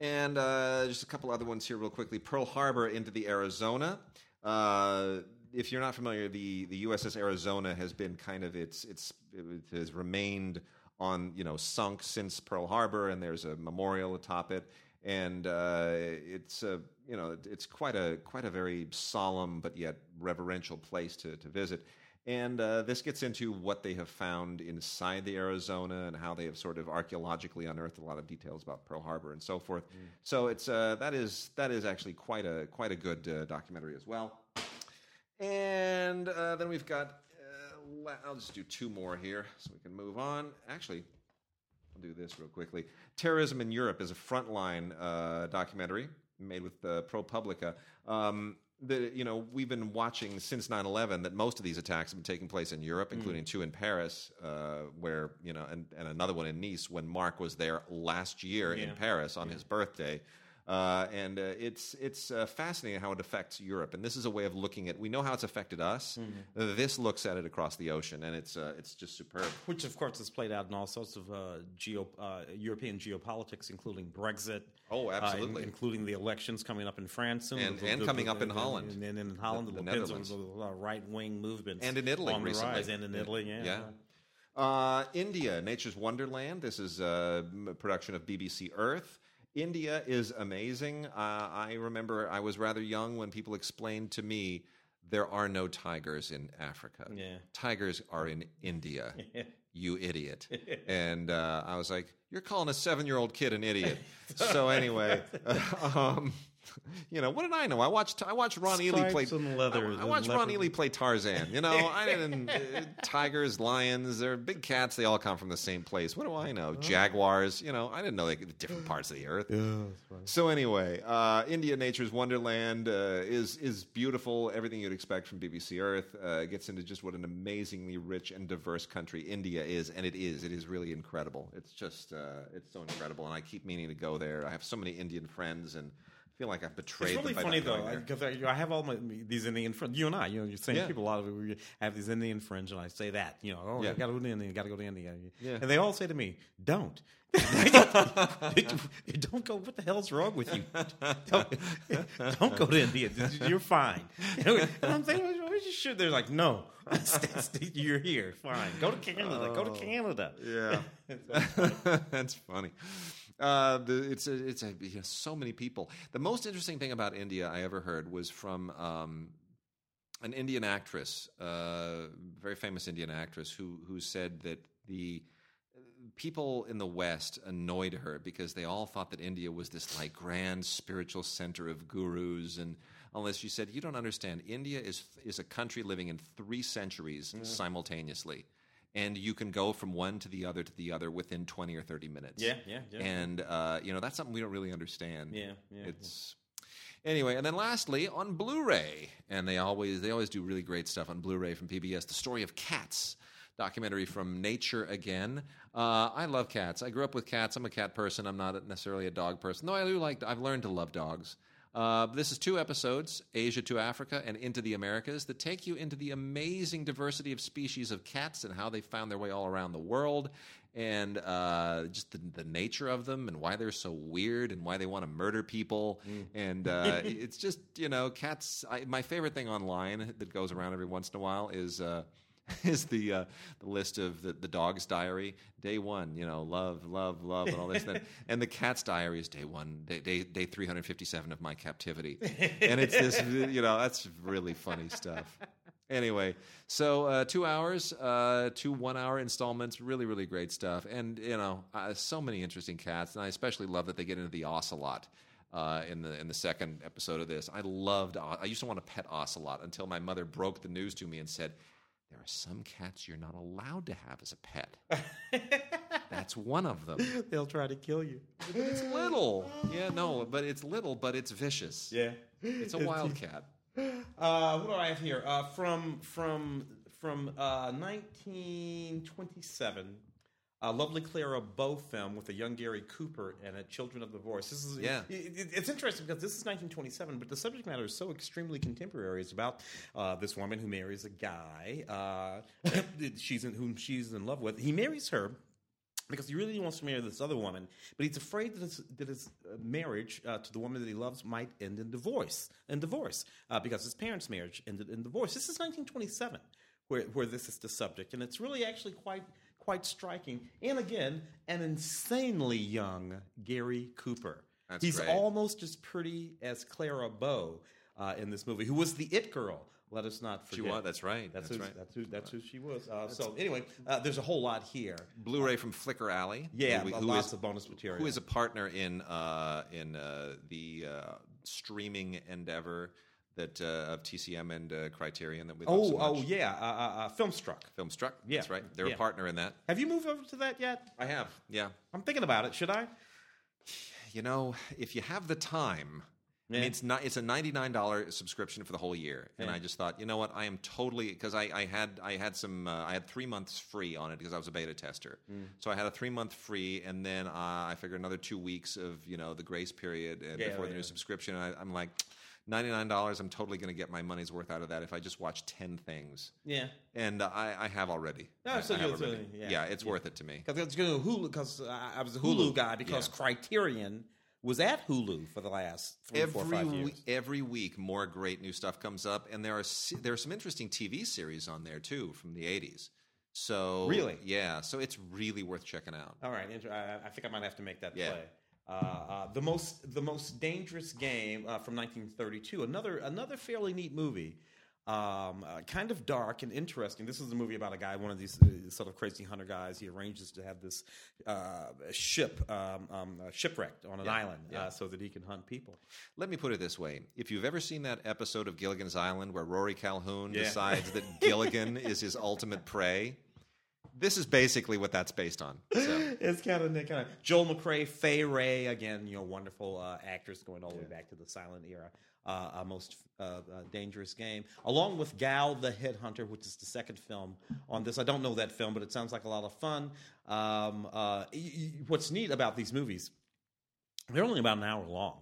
And uh, just a couple other ones here, real quickly. Pearl Harbor into the Arizona. Uh, if you're not familiar, the, the USS Arizona has been kind of its its it has remained on you know sunk since Pearl Harbor, and there's a memorial atop it, and uh, it's a you know it's quite a quite a very solemn but yet reverential place to to visit. And uh, this gets into what they have found inside the Arizona and how they have sort of archaeologically unearthed a lot of details about Pearl Harbor and so forth. So it's uh, that is that is actually quite a quite a good uh, documentary as well. And uh, then we've got uh, I'll just do two more here so we can move on. Actually, I'll do this real quickly. Terrorism in Europe is a frontline uh, documentary made with uh, ProPublica. Um, the, you know, we've been watching since 9/11 that most of these attacks have been taking place in Europe, including two in Paris, uh, where you know, and, and another one in Nice when Mark was there last year in Paris on his birthday. Uh, and uh, it's it's uh, fascinating how it affects Europe, and this is a way of looking at. We know how it's affected us. Uh, This looks at it across the ocean, and it's uh, it's just superb. Which, of course, is played out in all sorts of uh, geo, uh, European geopolitics, including Brexit. Oh, uh, absolutely. including the elections coming up in France soon. And- The- and the- coming the- up in Holland. And then in Holland, The- the, the Le Pen's Netherlands. right wing movements. And in Italy recently. rise, and in Italy, yeah. Yeah. Uh, India, Nature's Wonderland. This is a production of BBC Earth. India is amazing. Uh, I remember I was rather young when people explained to me there are no tigers in Africa. Yeah. Tigers are in India. you idiot. And uh, I was like, you're calling a seven year old kid an idiot. so, anyway, um, you know, what did I know? I watched I watched Ron Ely play. Stripes and leather I, I watched Ron. Ely play Tarzan. You know, I didn't. Uh, tigers, lions, they're big cats. They all come from the same place. What do I know? Jaguars. You know, I didn't know they could different parts of the earth. So anyway, uh, India Nature's Wonderland uh, is is beautiful. Everything you'd expect from BBC Earth uh, gets into just what an amazingly rich and diverse country India is, and it is. It is really incredible. It's just uh, it's so incredible, and I keep meaning to go there. I have so many Indian friends, and feel like I've betrayed It's really funny though, because I, I have all my these Indian friends. You and I, you know, you're saying Yeah. people. A lot of it, we have these Indian friends, and I say that, you know, oh, Yeah. got to go to India, got to go to India, Yeah. and they all say to me, "Don't, don't go. What the hell's wrong with you? Don't, don't go to India. You're fine." And I'm saying, "Well, you should." They're like, "No, you're here. Fine. Go to Canada. go to oh, Canada." Yeah, that's funny. Uh, the, it's a, it's a, you know, so many people. The most interesting thing about India I ever heard was from um, an Indian actress, uh, very famous Indian actress, who who said that the people in the West annoyed her because they all thought that India was this like grand spiritual center of gurus and unless she said you don't understand. India is is a country living in 3 centuries simultaneously and you can go from one to the other to the other within 20 or 30 minutes. Yeah, yeah, yeah. And uh, you know that's something we don't really understand. Yeah, yeah, It's Anyway, and then lastly on Blu-ray, and they always they always do really great stuff on Blu-ray from PBS. The story of cats, documentary from Nature again. Uh, I love cats. I grew up with cats. I'm a cat person. I'm not necessarily a dog person. though I do like. I've learned to love dogs. Uh, this is two episodes, Asia to Africa and into the Americas, that take you into the amazing diversity of species of cats and how they found their way all around the world, and uh, just the, the nature of them and why they're so weird and why they want to murder people. And uh, it's just you know, cats. I, my favorite thing online that goes around every once in a while is. Is the uh, the list of the, the dog's diary. Day one, you know, love, love, love, and all this. and, then- and the cat's diary is day one, day day, day three hundred fifty seven of my captivity. And it's this, you know, that's really funny stuff. Anyway, so uh, two hours, uh, two one hour installments, really, really great stuff. And, you know, uh, so many interesting cats. And I especially love that they get into the ocelot. Uh, in the in the second episode of this, I loved. I used to want to pet ocelot until my mother broke the news to me and said, "There are some cats you're not allowed to have as a pet. That's one of them. They'll try to kill you. It's little, yeah, no, but it's little, but it's vicious. Yeah. It's a wild cat. Uh, what do I have here? Uh, from from from uh, 1927, a lovely Clara Bow film with a young Gary Cooper and a Children of the Divorce. This is Yeah. it- it- it's interesting because this is 1927, but the subject matter is so extremely contemporary. It's about uh, this woman who marries a guy uh, she's in, whom she's in love with. He marries her because he really wants to marry this other woman, but he's afraid that his, that his uh, marriage uh, to the woman that he loves might end in divorce. In divorce, uh, because his parents' marriage ended in divorce. This is 1927, where where this is the subject, and it's really actually quite quite striking. And again, an insanely young Gary Cooper. That's he's great. almost as pretty as Clara Bow uh, in this movie, who was the it girl. Let us not She forget. was. That's right. That's, That's, who, right. that's who. That's who she was. Uh, so anyway, uh, there's a whole lot here. Blu-ray from Flicker Alley. Yeah, who- who lots is- of bonus material. Who is a partner in uh, in uh, the uh, streaming endeavor that uh, of TCM and uh, Criterion that we love Oh, so much. oh yeah, uh, uh, uh, Filmstruck. Filmstruck. Yeah, That's right. They're yeah. a partner in that. Have you moved over to that yet? I have. Yeah. I'm thinking about it. Should I? You know, if you have the time. I mean, it's not. It's a ninety nine dollar subscription for the whole year, and Yeah. I just thought, you know what, I am totally because I, I had I had some uh, I had three months free on it because I was a beta tester, Mm. so I had a three month free, and then uh, I figured another two weeks of you know the grace period and Yeah, before the yeah. new subscription. And I, I'm like, ninety nine dollars. I'm totally going to get my money's worth out of that if I just watch ten things, Yeah. and uh, I, I have already. No, I, so I have already. yeah. yeah, it's Yeah. worth it to me. Because it's going to Hulu. Because I I was a Hulu, Hulu, guy. Because yeah. Criterion was at Hulu for the last three, four, every five years. week, every week more great new stuff comes up, and there are there are some interesting TV series on there too from the '80s. So Really? yeah. So it's really worth checking out. All right, I, I think I might have to make that Yeah. play. Uh, uh, the most the most dangerous game uh, from 1932. Another another fairly neat movie. Um, uh, kind of dark and interesting. This is a movie about a guy, one of these uh, sort of crazy hunter guys. He arranges to have this uh, ship um, um, uh, shipwrecked on an island yeah. uh, so that he can hunt people. Let me put it this way: if you've ever seen that episode of Gilligan's Island where Rory Calhoun Yeah. decides that Gilligan is his ultimate prey, this is basically what that's based on. So. it's kind of kind of Joel McCrea, Fay Wray, again, you know, wonderful uh, actress going all the way back to the silent era. Uh, a most uh, uh, dangerous game, along with Gal the Headhunter, which is the second film on this. I don't know that film, but it sounds like a lot of fun. Um, uh, y- y- what's neat about these movies, they're only about an hour long.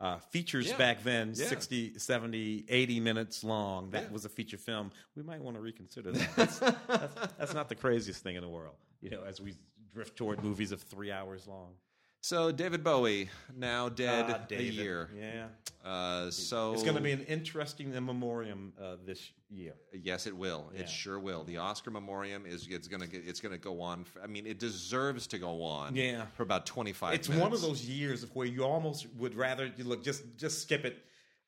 Uh, features Yeah. back then, Yeah. 60, 70, 80 minutes long. That Yeah. was a feature film. We might want to reconsider that. That's, that's, that's not the craziest thing in the world, you know, as we drift toward movies of three hours long. So David Bowie now dead Ah, a David. year. Yeah. Uh, so It's going to be an interesting in memoriam uh, this year. Yes, it will. Yeah. It sure will. The Oscar Memoriam is it's going to it's going to go on. For, I mean, it deserves to go on. Yeah. for about twenty five. It's one of those years of where you almost would rather you look just just skip it,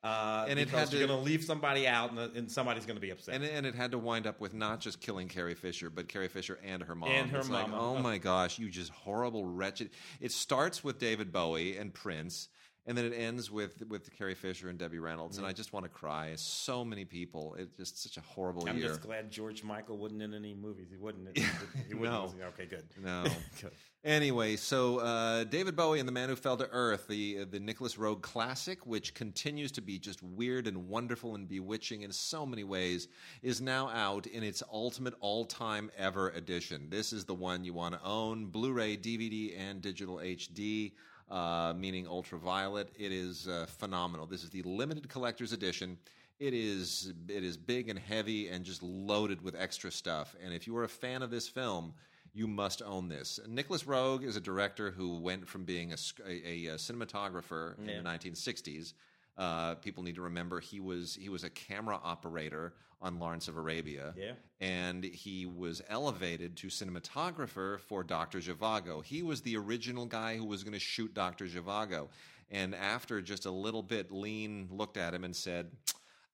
uh, And it had you're to- going to leave somebody out and, and somebody's going to be upset. And, it- and it had to wind up with not just killing Carrie Fisher, but Carrie Fisher and her mom. And her It's like, oh my gosh, you just horrible, wretched. It starts with David Bowie and Prince, and then it ends with with Carrie Fisher and Debbie Reynolds. And I just want to cry. So many people. It's just such a horrible I'm year. just glad George Michael wasn't in any movies. He wouldn't. He wouldn't No. Okay, good. No. Good. Anyway, so uh, David Bowie and the Man Who Fell to Earth, the the Nicolas Roeg classic, which continues to be just weird and wonderful and bewitching in so many ways, is now out in its ultimate all time ever edition. This is the one you want to own: Blu-ray, DVD, and digital HD. Uh, meaning ultraviolet. It is uh, phenomenal. This is the limited collector's edition. It is it is big and heavy and just loaded with extra stuff. And if you are a fan of this film, you must own this. Nicolas Roeg is a director who went from being a, a, a cinematographer in the 1960s Uh, people need to remember he was he was a camera operator on Lawrence of Arabia, Yeah. and he was elevated to cinematographer for Doctor Zhivago. He was the original guy who was going to shoot Doctor Zhivago, and after just a little bit, Lean looked at him and said.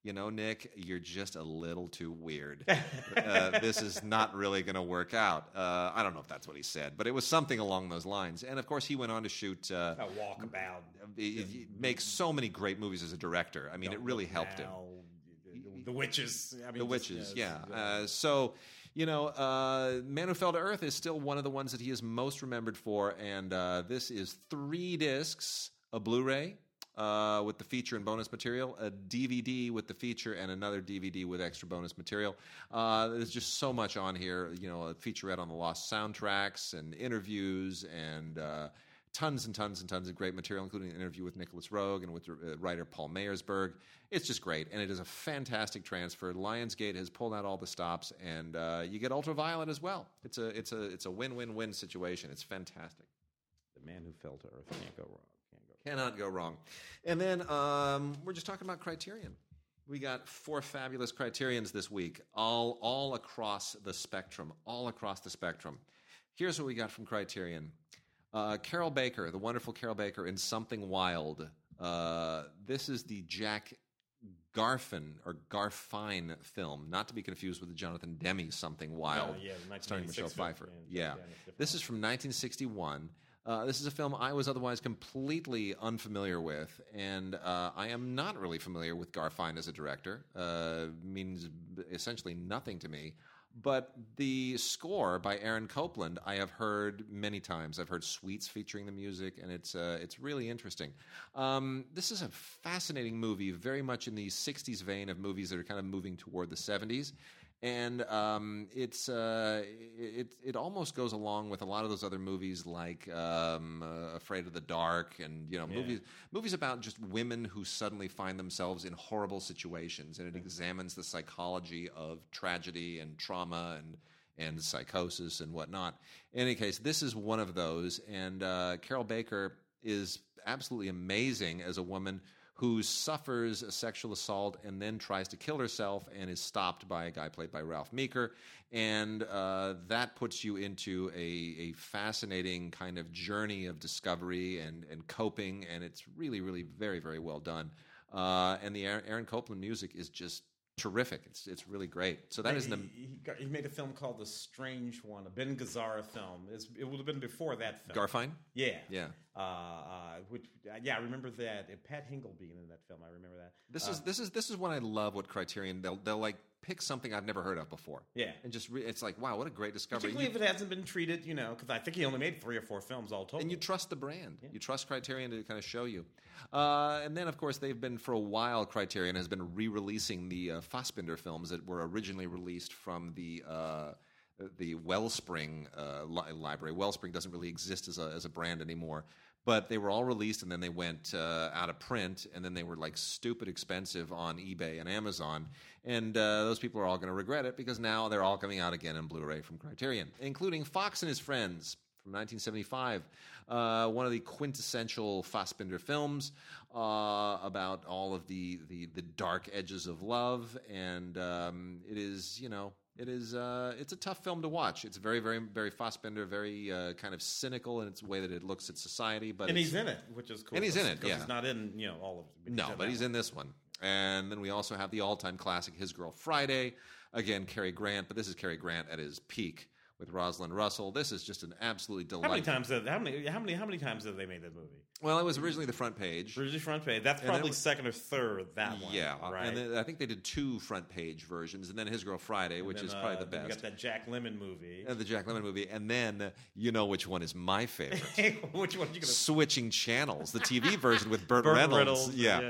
You know, Nick, you're just a little too weird. uh, this is not really going to work out. Uh, I don't know if that's what he said, but it was something along those lines. And of course, he went on to shoot, uh, A walkabout. makes so many great movies as a director. I mean, it really helped him. The, witches. I mean, The Witches, yeah. it's, Uh, so, you know, uh, Man Who Fell to Earth is still one of the ones that he is most remembered for, and uh, this is three discs, a Blu-ray uh, with the feature and bonus material, a DVD with the feature, and another DVD with extra bonus material. Uh, there's just so much on here. You know, a featurette on the lost soundtracks and interviews and. Uh, Tons and tons and tons of great material, including an interview with Nicolas Roeg and with uh, writer Paul Mayersberg. It's just great, and it is a fantastic transfer. Lionsgate has pulled out all the stops, and uh, you get Ultraviolet as well. It's a it's a it's a win win win situation. It's fantastic. The man who fell to earth can't go wrong. Can't go. Cannot go wrong. And then um, we're just talking about Criterion. We got four fabulous Criterions this week, all all across the spectrum, all across the spectrum. Here's what we got from Criterion. Uh, Carroll Baker, the wonderful Carroll Baker in Something Wild. Uh, this is the Jack Garfin or Garfein film, not to be confused with the Jonathan Demme Something Wild, Oh, yeah, starring Michelle. Pfeiffer. Yeah, Yeah, yeah, this is from 1961. Uh, this is a film I was otherwise completely unfamiliar with, and uh, I am not really familiar with Garfein as a director. Uh, means essentially nothing to me. But the score by Aaron Copland, I have heard many times. I've heard Suites featuring the music, and it's uh, it's really interesting. Um, this is a fascinating movie, very much in the '60s vein of movies that are kind of moving toward the '70s and um, it's uh, it it almost goes along with a lot of those other movies like um, uh, Afraid of the Dark and you know movies movies about just women who suddenly find themselves in horrible situations. And it examines the psychology of tragedy and trauma and and psychosis and whatnot. In any case, this is one of those, and uh, Carroll Baker is absolutely amazing as a woman who suffers a sexual assault and then tries to kill herself and is stopped by a guy played by Ralph Meeker. And uh, that puts you into a, a fascinating kind of journey of discovery and, and coping. And it's really, really very, very well done. Uh, and the Aaron, Copland music is just terrific. It's, it's really great. So that is he, an, he, got, he made a film called The Strange One, a Ben Gazzara film. It's, it would have been before that film. Garfein? Yeah. Yeah. Uh, uh, which, uh, yeah, I remember that. Pat Hingle being in that film. I remember that. This is this is this is when I love what Criterion they'll they'll like pick something I've never heard of before. Yeah. and just re- it's like wow, what a great discovery. Particularly You- if it hasn't been treated, you know, because I think he only made three or four films all total. and you trust the brand. You trust Criterion to kind of show you. Uh, and then, of course, they've been for a while. Criterion has been re-releasing the uh, Fassbinder films that were originally released from the. Uh, the Wellspring uh, li- library. Wellspring doesn't really exist as a, as a brand anymore, but they were all released and then they went uh, out of print and then they were like stupid expensive on eBay and Amazon. And uh, those people are all going to regret it because now they're all coming out again in Blu ray from Criterion, including Fox and His Friends from 1975, uh, one of the quintessential Fassbinder films uh, about all of the, the, the dark edges of love, and um, it is you know it is uh, it's a tough film to watch. It's very very very Fassbinder, very uh, kind of cynical in its way that it looks at society, but and he's in it, which is cool. And he's in it, yeah. He's not in, you know, all of no, but he's one. in this one. And then we also have the all-time classic, His Girl Friday. Again, Cary Grant, but this is Cary Grant at his peak with Rosalind Russell. This is just an absolutely delightful. How many times? Have, how many? How many? How many times have they made that movie? Well, it was originally the front page. Originally front page. That's probably it- second or third. That one. Yeah, right. and then I think they did two front page versions, and then His Girl Friday, which Then, is uh, probably the then You best. got that Jack Lemmon movie. And the Jack Lemmon movie, and then uh, you know which one is my favorite. Which one are you gonna? Switching channels, the TV version with Burt, Burt Reynolds, yeah,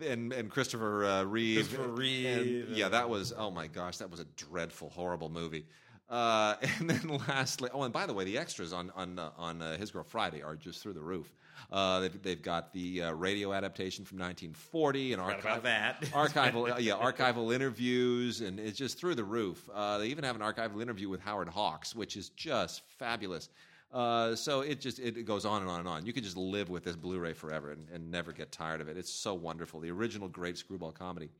yeah. and and Christopher uh, Reeve, Christopher And, Reeve, yeah, that was oh my gosh, that was a dreadful, horrible movie. Uh, and then lastly, oh, and by the way, the extras on on uh, on uh, His Girl Friday are just through the roof. Uh, they've, they've got the uh, radio adaptation from 1940 and that. archival, uh, yeah, archival interviews, and it's just through the roof. Uh, they even have an archival interview with Howard Hawks, which is just fabulous. Uh, so it just it goes on and on and on. You could just live with this Blu-ray forever and, and never get tired of it. It's so wonderful. The original great screwball comedy.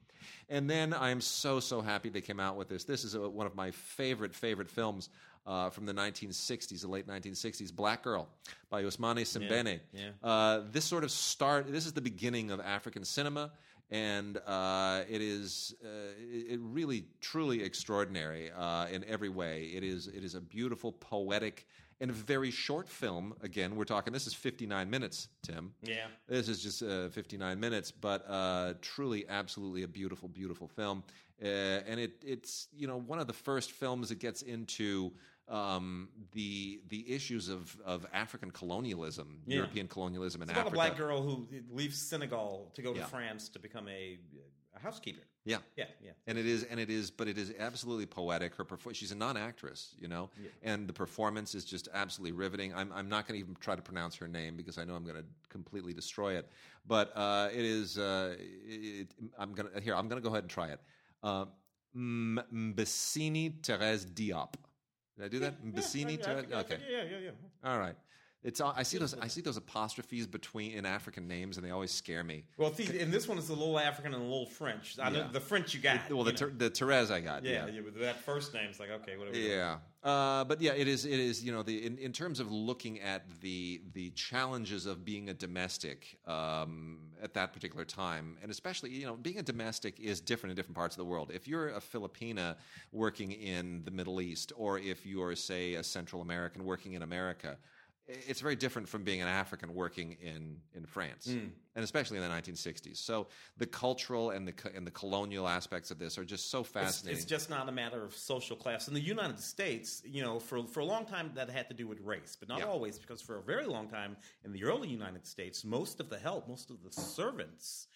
And then I am so so happy they came out with this. This is a, one of my favorite favorite films uh, from the 1960s, the late 1960s, Black Girl by Ousmane Sembene. yeah. Uh, this sort of start. This is the beginning of African cinema, and uh, it is uh, it it really truly extraordinary uh, in every way. It is it is a beautiful, poetic, and a very short film. Again, we're talking. This is 59 minutes, Tim. Yeah. This is just uh, 59 minutes, but uh, truly, absolutely a beautiful, beautiful film. Uh, and it, it's you know one of the first films that gets into um, the the issues of, of African colonialism, Yeah. European colonialism in It's about Africa. a black girl who leaves Senegal to go to Yeah. France to become a housekeeper. Yeah, Yeah, yeah. and it is, and it is, but it is absolutely poetic. Her perfor- she's a non-actress, you know, and the performance is just absolutely riveting. I'm, I'm not going to even try to pronounce her name because I know I'm going to completely destroy it. But uh, it is, uh, it, I'm going to here. I'm going to go ahead and try it. Uh, Mbessini Therese Diop. Did I do that? Mbessini yeah, Therese. Okay. Yeah, yeah, yeah. All right. It's I see those I see those apostrophes between in African names and they always scare me. Well, see, and this one is a little African and a little French. I know Yeah. the French you got. Well, the you. Ter- the Therese I got. yeah, yeah, with that first name, it's like okay, whatever. Yeah, uh, but yeah, it is. It is. You know, the in, in terms of looking at the the challenges of being a domestic um, at that particular time, and especially you know, being a domestic is different in different parts of the world. If you're a Filipina working in the Middle East, or if you're say a Central American working in America. It's very different from being an African working in, in France, and especially in the 1960s. So the cultural and the and the colonial aspects of this are just so fascinating. it's just not a matter of social class. In the United States, you know, for for a long time that had to do with race, but not Yeah. always, because for a very long time in the early United States, most of the help, most of the servants,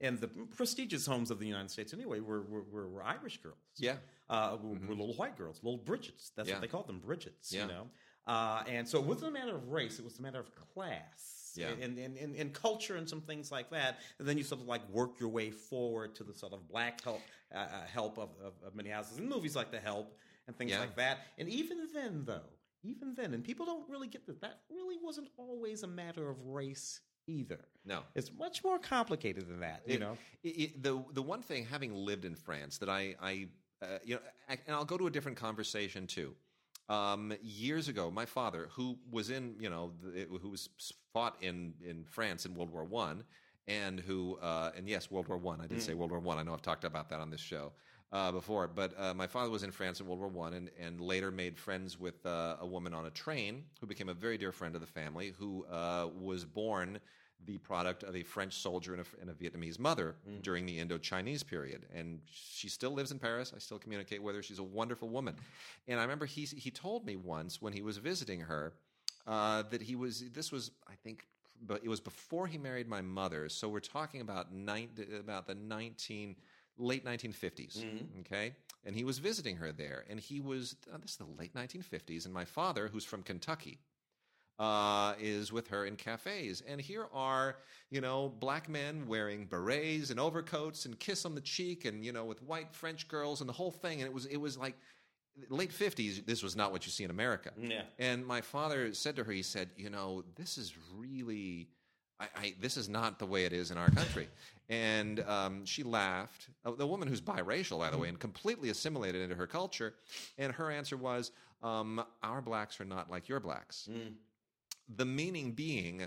and the prestigious homes of the United States anyway were were, were, were Irish girls. yeah, uh, were, were little white girls, little Bridgets. That's Yeah. what they called them, Bridgets. Yeah. You know, uh, and so it wasn't a matter of race; it was a matter of class. Yeah. And, and, and, and culture and some things like that. And then you sort of like work your way forward to the sort of black help, uh, uh, help of, of, of many houses and movies like The Help and things Yeah. like that. And even then, though, even then, and people don't really get that, that really wasn't always a matter of race either. no. It's much more complicated than that, you It- know? it- it- the the one thing, having lived in France, that I, I uh, you know, I, and I'll go to a different conversation too. Um, years ago, my father, who was in, you know, the, who was fought in in France in World War One, and who, uh, and yes, World War One. I, did say World War One. I. know I've talked about that on this show. Uh, before, but uh, my father was in France in World War One, and, and later made friends with uh, a woman on a train who became a very dear friend of the family, who uh, was born the product of a French soldier and a, and a Vietnamese mother during the Indo-Chinese period, and she still lives in Paris. I still communicate with her. She's a wonderful woman, and I remember he he told me once when he was visiting her uh, that he was this was I think but it was before he married my mother. So we're talking about nine, about the nineteen late nineteen Okay, and he was visiting her there, and he was uh, this is the late nineteen fifties, and my father, who's from Kentucky uh, is with her in cafes. And here are, you know, black men wearing berets and overcoats and kiss on the cheek and, you know, with white French girls and the whole thing. And it was, it was like late 50s. This was not what you see in America. Yeah. And my father said to her, he said, you know, this is really. I, I, this is not the way it is in our country. And um, she laughed. Uh, the woman who's biracial, by the way, and completely assimilated into her culture. And her answer was, um, Our blacks are not like your blacks. The meaning being,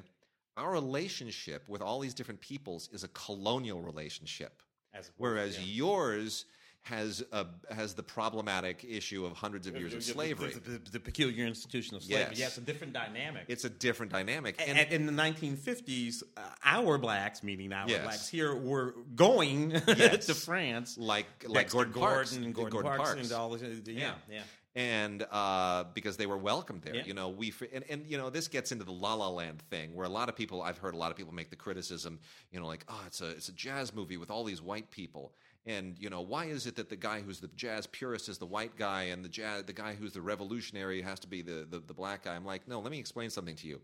our relationship with all these different peoples is a colonial relationship, As whereas yeah. yours has a, has the problematic issue of hundreds of years of The- the- slavery. The, the- the peculiar institution of slavery. Yes. Yeah, it's a different dynamic. It's a different dynamic. and, And, in the 1950s, uh, our blacks, meaning our Yes. blacks here, were going Yes. to France, like like Dexter Gordon Parks, and Gordon, Parks, and all this. uh, Yeah, yeah. And uh, because they were welcomed there. Yeah. You know, we and, and you know this gets into the La La Land thing, where a lot of people I've heard a lot of people make the criticism, you know, like oh, it's a it's a jazz movie with all these white people, and you know why is it that the guy who's the jazz purist is the white guy, and the jazz the guy who's the revolutionary has to be the the, the black guy? I'm like, no, let me explain something to you.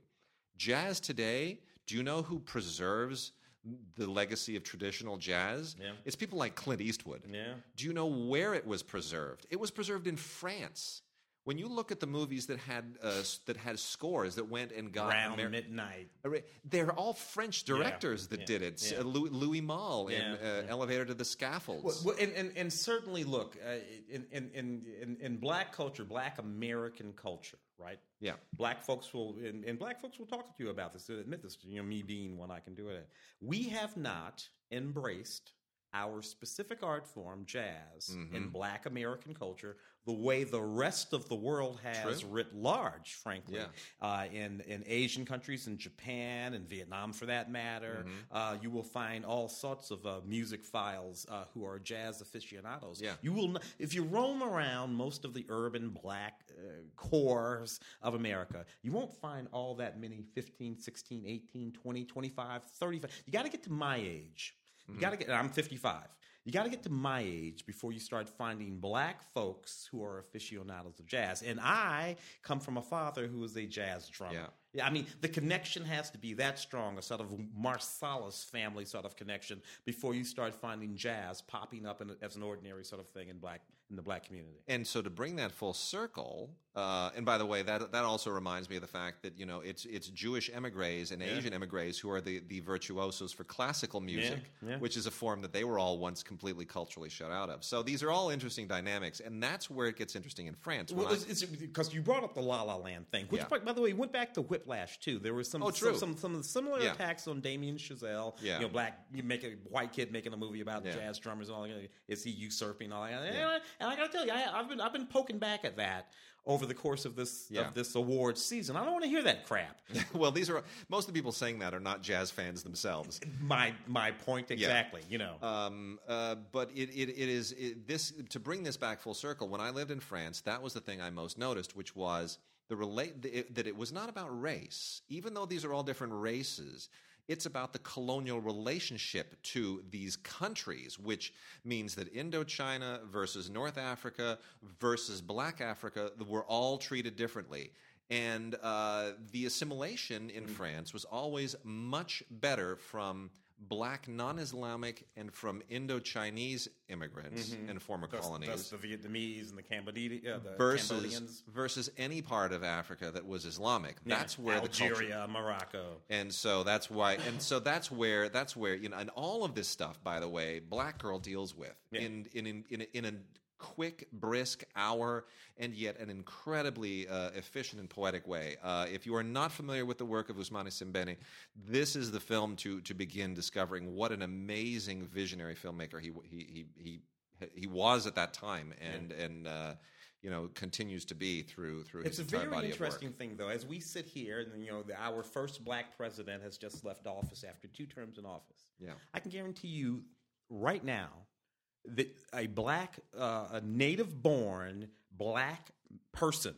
Jazz today, do you know who preserves the legacy of traditional jazz? Yeah. It's people like Clint Eastwood. Yeah. Do you know where it was preserved? It was preserved in France, when you look at the movies that had uh, that had scores that went and got Around Amer- midnight. they're all French directors that yeah, did it. yeah. Uh, Louis, Louis Malle in Yeah, uh, Elevator to the Scaffolds. Well, well, and, and, and certainly, look, uh, in, in, in, in, black culture, black American culture, right? yeah, Black folks will, and, and black folks will talk to you about this, admit this, you know, me being one I can do it. We have not embraced our specific art form, jazz, Mm-hmm. in black American culture the way the rest of the world has True. writ large, frankly. Yeah. Uh, in, in Asian countries, in Japan, and Vietnam for that matter, Mm-hmm. uh, you will find all sorts of uh, music files uh, who are jazz aficionados. Yeah. You will, if you roam around most of the urban black uh, cores of America, you won't find all that many 15, 16, 18, 20, 25, 35. You got to get to my age. You got to get, I'm 55. You got to get to my age before you start finding black folks who are aficionados of jazz. And I come from a father who was a jazz drummer. Yeah. Yeah, I mean, the connection has to be that strong, a sort of Marsalis family sort of connection, before you start finding jazz popping up in, as an ordinary sort of thing in black in the black community. And so to bring that full circle, uh, and by the way, that that also reminds me of the fact that you know it's it's Jewish emigres and Asian emigres who are the the virtuosos for classical music, yeah. which is a form that they were all once completely culturally shut out of. So these are all interesting dynamics, and that's where it gets interesting in France. Well, because you brought up the La La Land thing, which, Yeah. by, by the way, went back to Whiplash too. There were some, Oh, some- true. some, some, similar Yeah. attacks on Damien Chazelle. Yeah. you know, black you make a white kid making a movie about Yeah. jazz drummers and all that. Is he usurping all that? And, I- and I got to tell you, I, I've been I've been poking back at that over the course of this Yeah. of this awards season. I don't want to hear that crap. well, these are most of the people saying that are not jazz fans themselves. my my point exactly. You know. Um, uh, but it, it, it is it, this to bring this back full circle. When I lived in France, that was the thing I most noticed, which was the relate that it was not about race, even though these are all different races. It's about the colonial relationship to these countries, which means that Indochina versus North Africa versus Black Africa were all treated differently. And uh, the assimilation in France was always much better from black non-Islamic and from Indo-Chinese immigrants mm-hmm. and former colonies the Vietnamese and the, the versus Cambodians, versus any part of Africa that was Islamic. That's where the culture Algeria, Morocco. and so that's why and so that's where that's where you know and all of this stuff by the way black girl deals with in, in in in a, in a quick brisk hour and yet an incredibly uh, efficient and poetic way uh, if you are not familiar with the work of Ousmane Sembene this is the film to to begin discovering what an amazing visionary filmmaker he he he he, he was at that time and and uh, you know continues to be through through It's his entire very body interesting of work. thing, though. As we sit here, and you know, the, our first black president has just left office after two terms in office. Yeah. I can guarantee you, right now, that a black, uh, a native-born black person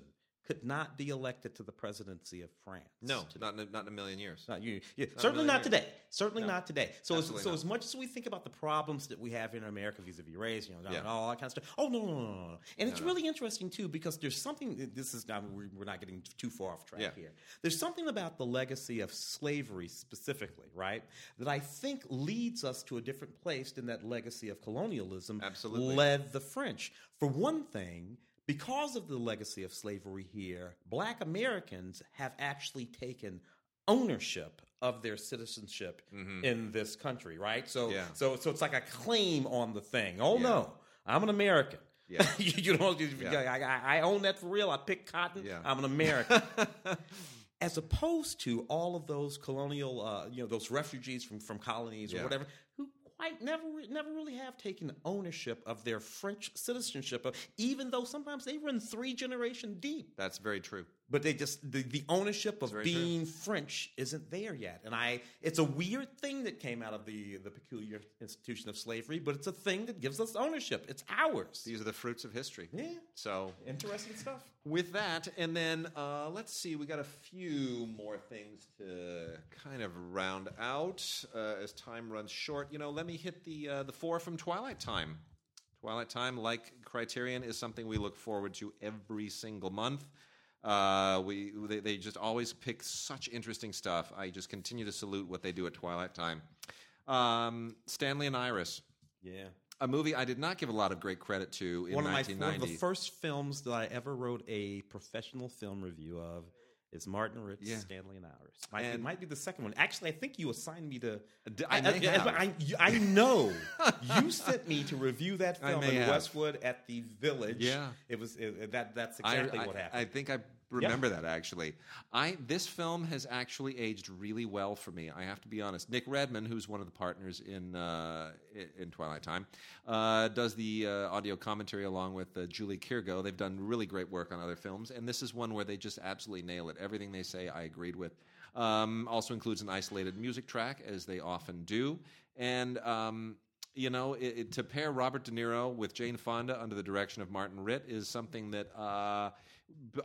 could not be elected to the presidency of France. No, not in a, not in a million years. Not you. Yeah, certainly not here. today. Certainly not today. So, as, so not. as much as we think about the problems that we have in America vis-a-vis race, you know, Yeah. and all that kind of stuff. Oh no, no, no, no, no. And it's really interesting too because there's something. This is we're we're not getting too far off track Yeah. here. There's something about the legacy of slavery specifically, right? That I think leads us to a different place than that legacy of colonialism Absolutely. led the French. For one thing. Because of the legacy of slavery here, black Americans have actually taken ownership of their citizenship in this country, right? So, Mm-hmm. Yeah. so, so it's like a claim on the thing. Oh Yeah. no, I'm an American. Yeah. you, know, Yeah. I, I- own that for real. I pick cotton. Yeah. I'm an American. As opposed to all of those colonial, uh, you know, those refugees from, from colonies or whatever, who quite never never really have taken ownership of their French citizenship, even though sometimes they run three generation deep That's very true. But they just the, the ownership of very true. being French isn't there yet. And I it's a weird thing that came out of the the peculiar institution of slavery, but it's a thing that gives us ownership. It's ours. These are the fruits of history. Yeah. So Interesting stuff. with that, and then uh, let's see, we got a few more things to kind of round out uh, as time runs short. You know, let me hit the uh, the four from Twilight Time. Twilight Time, like Criterion, is something we look forward to every single month. Uh, we they, they just always pick such interesting stuff. I just continue to salute what they do at Twilight Time. Um, Stanley and Iris. Yeah. a movie I did not give a lot of great credit to in one of my one of the first films that I ever wrote a professional film review of is Martin Ritt's Yeah. Stanley and Iris. Might, it And- might be the second one. Actually, I think you assigned me to. I I. I, I know you sent me to review that film in have. Westwood at the Village. Yeah. it was it, that. That's exactly I, what I happened. think I remember that actually. I this film has actually aged really well for me. I have to be honest. Nick Redman, who's one of the partners in uh, in Twilight Time, uh, does the uh, audio commentary along with uh, Julie Kirgo. They've done really great work on other films, and this is one where they just absolutely nail it. Everything they say, I agreed with. Um, also includes an isolated music track, as they often do, and. Um, you know, it, it, to pair Robert De Niro with Jane Fonda under the direction of Martin Ritt is something that uh,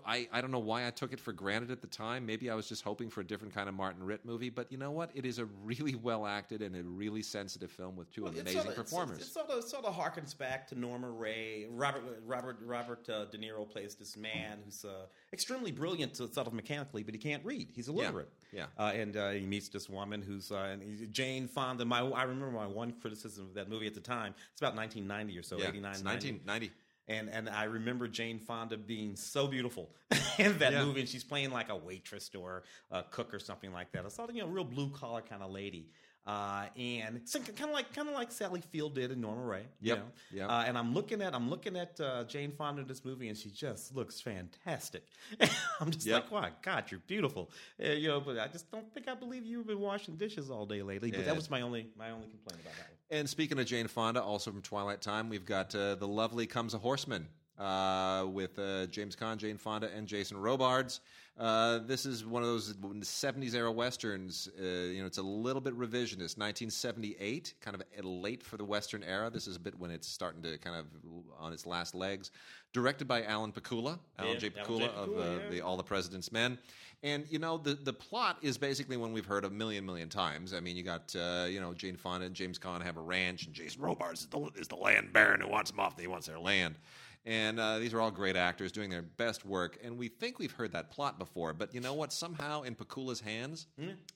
I, I don't know why I took it for granted at the time. Maybe I was just hoping for a different kind of Martin Ritt movie. But you know what? It is a really well acted and a really sensitive film with two Well, amazing sort of, performers. It, sort of sort of harkens back to Norma Rae. Robert Robert Robert uh, De Niro plays this man who's uh, extremely brilliant, sort of mechanically, but he can't read. He's illiterate. yeah. Uh, and uh, he meets this woman who's uh, and Jane Fonda. My I remember my one criticism of that movie at the time. It's about 1990 or so, yeah, 89, it's 90. 1990. And and I remember Jane Fonda being so beautiful in that Yeah. movie, and she's playing like a waitress or a cook or something like that. I saw you know, a real blue collar kind of lady. Uh, and kind of like kind of like Sally Field did in Norma Rae. you Yep, know? yep. Uh, and I'm looking at I'm looking at uh, Jane Fonda in this movie, and she just looks fantastic. I'm just Yep. like, wow, God, you're beautiful. Uh, you know, but I just don't think I believe you've been washing dishes all day lately. But Yeah. that was my only my only complaint about that one. And speaking of Jane Fonda, also from Twilight Time, we've got uh, the lovely Comes a Horseman uh, with uh, James Caan, Jane Fonda, and Jason Robards. Uh, this is one of those 70s era westerns. Uh, you know, it's a little bit revisionist. 1978, kind of late for the western era. This is a bit when it's starting to kind of on its last legs. Directed by Alan Pakula, Alan Yeah, J. Pakula of Pakula, uh, yeah. the All the President's Men. And you know the the plot is basically one we've heard a million million times. I mean, you got uh, you know Jane Fonda and James Caan have a ranch, and Jason Robards is the, is the land baron who wants them off. He wants their land. And uh, these are all great actors doing their best work. And we think we've heard that plot before, but you know what? Somehow in Pakula's hands,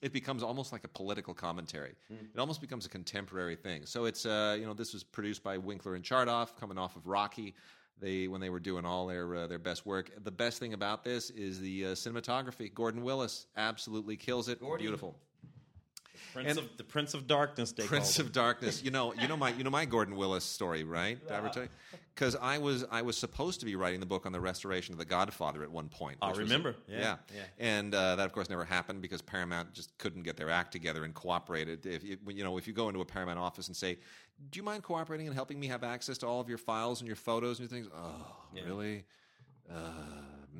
it becomes almost like a political commentary. It almost becomes a contemporary thing. So it's uh, you know this was produced by Winkler and Chartoff, coming off of Rocky they when they were doing all their uh, their best work. The best thing about this is the uh, cinematography. Gordon Willis absolutely kills it. Gordon. Beautiful. Prince And- of the Prince of Darkness. Prince of Darkness. You know, you know my you know my Gordon Willis story, right? Did I ever tell you? Because I was I was supposed to be writing the book on the restoration of The Godfather at one point. I which was- remember. Yeah, yeah. And uh, that of course never happened because Paramount just couldn't get their act together and cooperated. If you, you know, if you go into a Paramount office and say, "Do you mind cooperating and helping me have access to all of your files and your photos and your things?" Oh, really? Uh,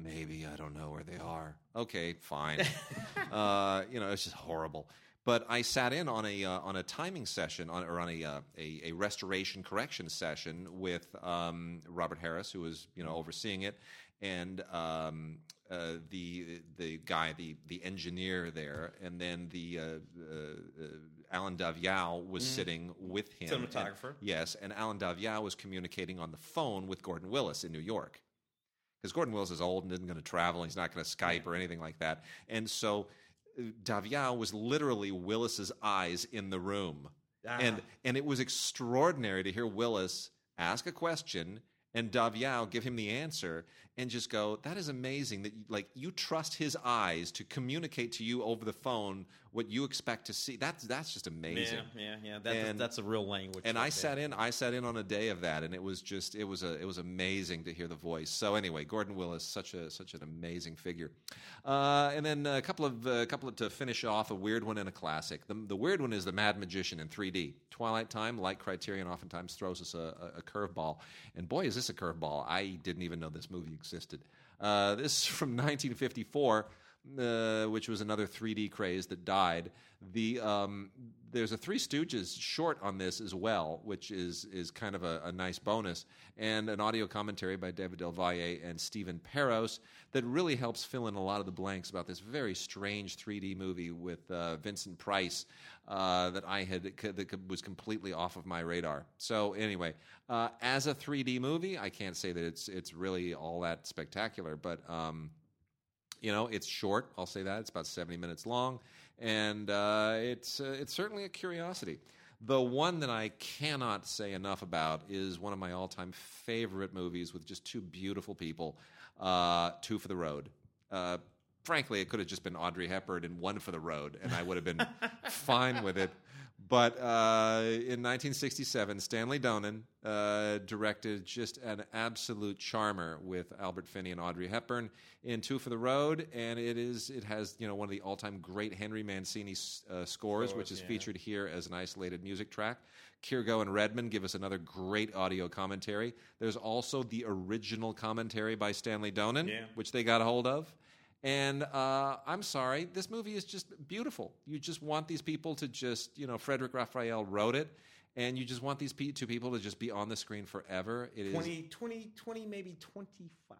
maybe I don't know where they are. Okay, fine. uh, you know, it's just horrible. But I sat in on a uh, on a timing session on, or on a, uh, a a restoration correction session with um, Robert Harris, who was you know overseeing it, and um, uh, the the guy the the engineer there, and then the uh, uh, uh, Allen Daviau was sitting with him, and- Cinematographer. yes, and Allen Daviau was communicating on the phone with Gordon Willis in New York because Gordon Willis is old and isn't going to travel. He's not going to Skype or anything like that. And so Daviau was literally Willis's eyes in the room, Ah. and and it was extraordinary to hear Willis ask a question and Daviau give him the answer and just go, "That is amazing that you, like you trust his eyes to communicate to you over the phone what you expect to see. That's that's just amazing." Yeah, yeah, yeah. That's, And- that's a real language. and right I there. sat in. I sat in on a day of that, and it was just it was a it was amazing to hear the voice. So anyway, Gordon Willis, such a such an amazing figure. Uh, and then a couple of a couple of, to finish off, a weird one and a classic. The, the weird one is the Mad Magician in 3D. Twilight Time, like Criterion, oftentimes throws us a, a, a curveball, and boy, is this a curveball! I didn't even know this movie existed. Uh, this is from 1954 uh, which was another 3D craze that died. The um, there's a Three Stooges short on this as well, which is is kind of a, a nice bonus, and an audio commentary by David Del Valle and Stephen Peros that really helps fill in a lot of the blanks about this very strange 3D movie with uh, Vincent Price uh, that I had that was completely off of my radar. So anyway, uh, as a 3D movie, I can't say that it's it's really all that spectacular, but. Um, you know, it's short. I'll say that it's about seventy minutes long, and uh, it's uh, it's certainly a curiosity. The one that I cannot say enough about is one of my all-time favorite movies with just two beautiful people, uh, Two for the Road. Uh, frankly, it could have just been Audrey Hepburn and One for the Road, and I would have been fine with it. But uh, in 1967, Stanley Donen uh, directed just an absolute charmer with Albert Finney and Audrey Hepburn in Two for the Road, and it is it has you know one of the all-time great Henry Mancini uh, scores, which is yeah. featured here as an isolated music track. Kirgo and Redman give us another great audio commentary. There's also the original commentary by Stanley Donen, Yeah. which they got a hold of. And uh, I'm sorry, this movie is just beautiful. You just want these people to just, you know, Frederic Raphael wrote it, and you just want these two people to just be on the screen forever. It is 20, 20, 20, maybe 25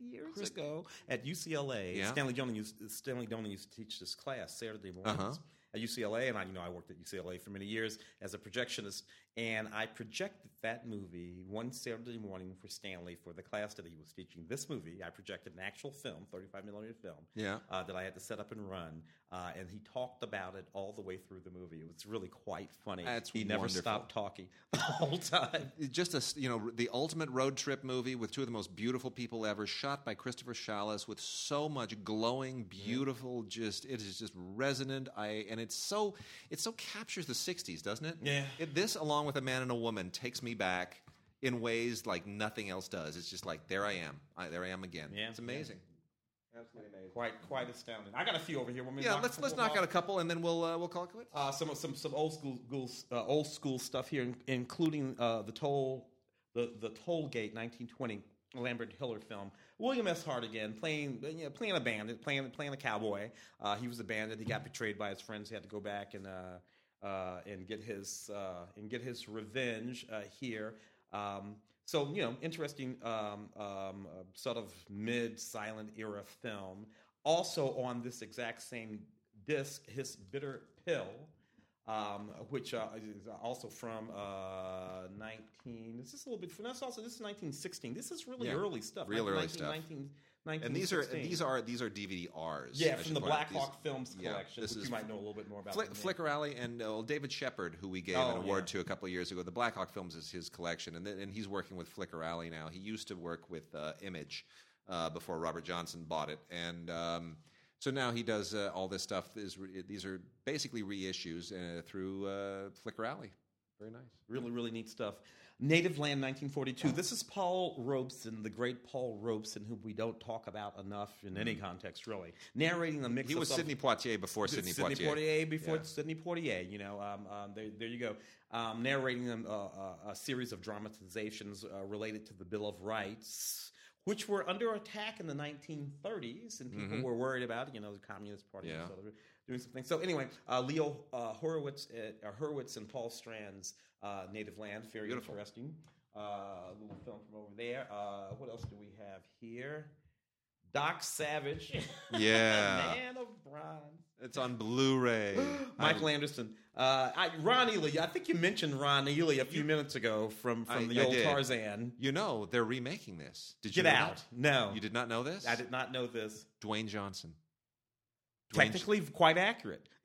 years ago at UCLA. Yeah. Stanley Donen used Stanley Donen used to teach this class Saturday mornings Uh-huh. at UCLA, and I, you know, I worked at UCLA for many years as a projectionist, and I projected that movie one Saturday morning for Stanley for the class that he was teaching. This movie, I projected an actual film, thirty-five millimeter film, Yeah. uh, that I had to set up and run, uh, and he talked about it all the way through the movie. It was really quite funny. That's he never wonderful. stopped talking the whole time. just a you know the ultimate road trip movie with two of the most beautiful people ever shot by christopher Challis with so much glowing beautiful just it is just resonant i and it's so it so captures the 60s doesn't it Yeah. it, this along with a man and a woman takes me back in ways like nothing else does it's just like there i am I, there i am again Yeah. it's amazing absolutely amazing Quite, quite astounding. I got a few over here. Want me yeah knock let's let's knock off? out a couple and then we'll uh, we'll call it quits uh, some some some old school, school uh, old school stuff here, including uh, the toll the the toll gate 1920 Lambert Hillyer film. William S. Hart again playing you know, playing a bandit, playing playing a cowboy. Uh, he was a bandit. He got betrayed by his friends. He had to go back and uh, uh, and get his uh, and get his revenge uh, here. Um, so you know, interesting um, um, uh, sort of mid silent era film. Also on this exact same disc, his bitter pill, um, which uh, is also from uh, 19. This is a little bit. That's also this is 1916. This is really Yeah, early stuff. real 19, early stuff. 19, and these are 1916. these are these are dvd r's yeah I from the. Black These- Hawk Films yeah, collection, this which is you might know a little bit more about. Flick. Flicker Alley and uh, David Shepard, who we gave Oh, an award yeah. to a couple of years ago. The Blackhawk Films is his collection, and, th- and he's working with Flicker Alley now. He used to work with uh, Image uh, before Robert Johnson bought it, and um, so now he does uh, all this stuff. Is these are basically reissues uh, through uh, Flicker Alley. Very nice. Really, really neat stuff. Native Land 1942. This is Paul Robeson, the great Paul Robeson, who we don't talk about enough in any context, really. Narrating the mix He was Sidney Poitier before Sidney, Sidney Poitier. Poitier before Yeah. Sidney Poitier. You know, um, um, there, there you go. Um, narrating them uh, uh, a series of dramatizations uh, related to the Bill of Rights, which were under attack in the 1930s, and people were worried about. You know, the Communist Party Mm-hmm. Yeah. doing something. So anyway, uh, Leo uh, Hurwitz, uh, Hurwitz and Paul Strand's uh, Native Land, very Beautiful. interesting. Uh, a little film from over there. Uh, what else do we have here? Doc Savage. Yeah. Man of Bronze. It's on Blu-ray. Michael Anderson. Uh, I, Ron Ely. I think you mentioned Ron Ely a few minutes ago from, from I- the I old. Tarzan. You know they're remaking this. Did you Get know out. that? No. You did not know this? I did not know this. Dwayne Johnson. Dwayne Technically, quite accurate.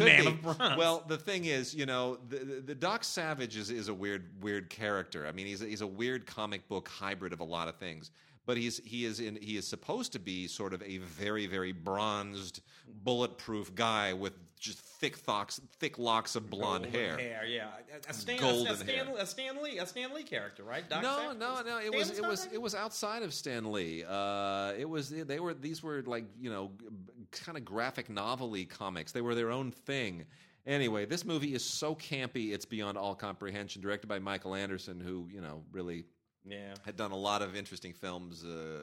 Man of Bronze. Well, the thing is, you know, the, the, the Doc Savage is, is a weird, weird character. I mean, he's a, he's a weird comic book hybrid of a lot of things. But he's he is in he is supposed to be sort of a very very bronzed, bulletproof guy with just thick locks thick locks of blonde Golden hair. hair, yeah. A, a Stan, Golden a, Stan, hair. a Stan Lee, a Stan Lee character, right? Doc No, no, no. It was it was it was outside of Stan Lee. Uh, it was they were these were like you know kind of graphic novelty comics. They were their own thing. Anyway, this movie is so campy it's beyond all comprehension. Directed by Michael Anderson, who you know really Yeah. had done a lot of interesting films uh,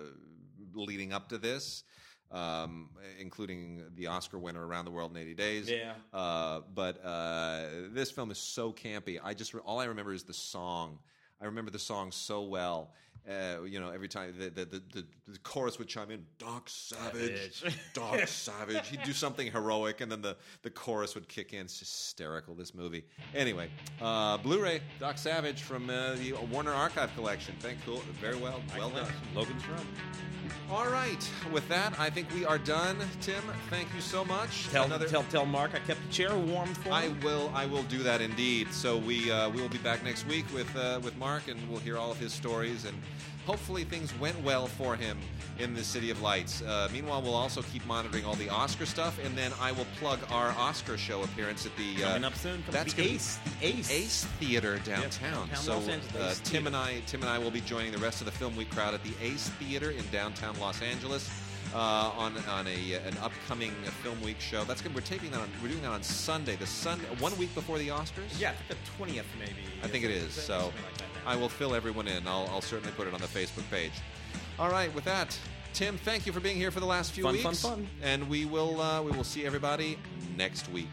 leading up to this, um, including the Oscar winner Around the World in 80 Days. Yeah. Uh, but uh, this film is so campy. I just all I remember is the song. I remember the song so well. Uh, you know, every time the the, the, the, the chorus would chime in, Doc Savage. Doc Savage. He'd do something heroic, and then the, the chorus would kick in. It's hysterical, this movie. Anyway, uh, Blu ray, Doc Savage from uh, the Warner Archive Collection. Thank cool. Very well. Well done. Logan's Run. All right. With that, I think we are done. Tim, thank you so much. Tell, Another- tell, tell Mark I kept the chair warm for I will. I will do that indeed. So we uh, we will be back next week with uh, with Mark, and we'll hear all of his stories, and hopefully things went well for him in the City of Lights. Uh, meanwhile, we'll also keep monitoring all the Oscar stuff, and then I will plug our Oscar show appearance at the uh, Coming up soon. That's the Ace. The Ace. Ace Theater downtown. downtown so uh, Tim and I, Tim and I will be joining the rest of the Film Week crowd at the Ace Theater in downtown Los Angeles. Uh, on on a an upcoming film week show. That's good. We're taping that on. We're doing that on Sunday. The Sun one week before the Oscars. Yeah, the twentieth maybe. I think it is. Something So like that. I will fill everyone in. I'll, I'll certainly put it on the Facebook page. All right. With that, Tim, thank you for being here for the last few Fun, weeks. fun, fun. fun. And we will uh, we will see everybody next week.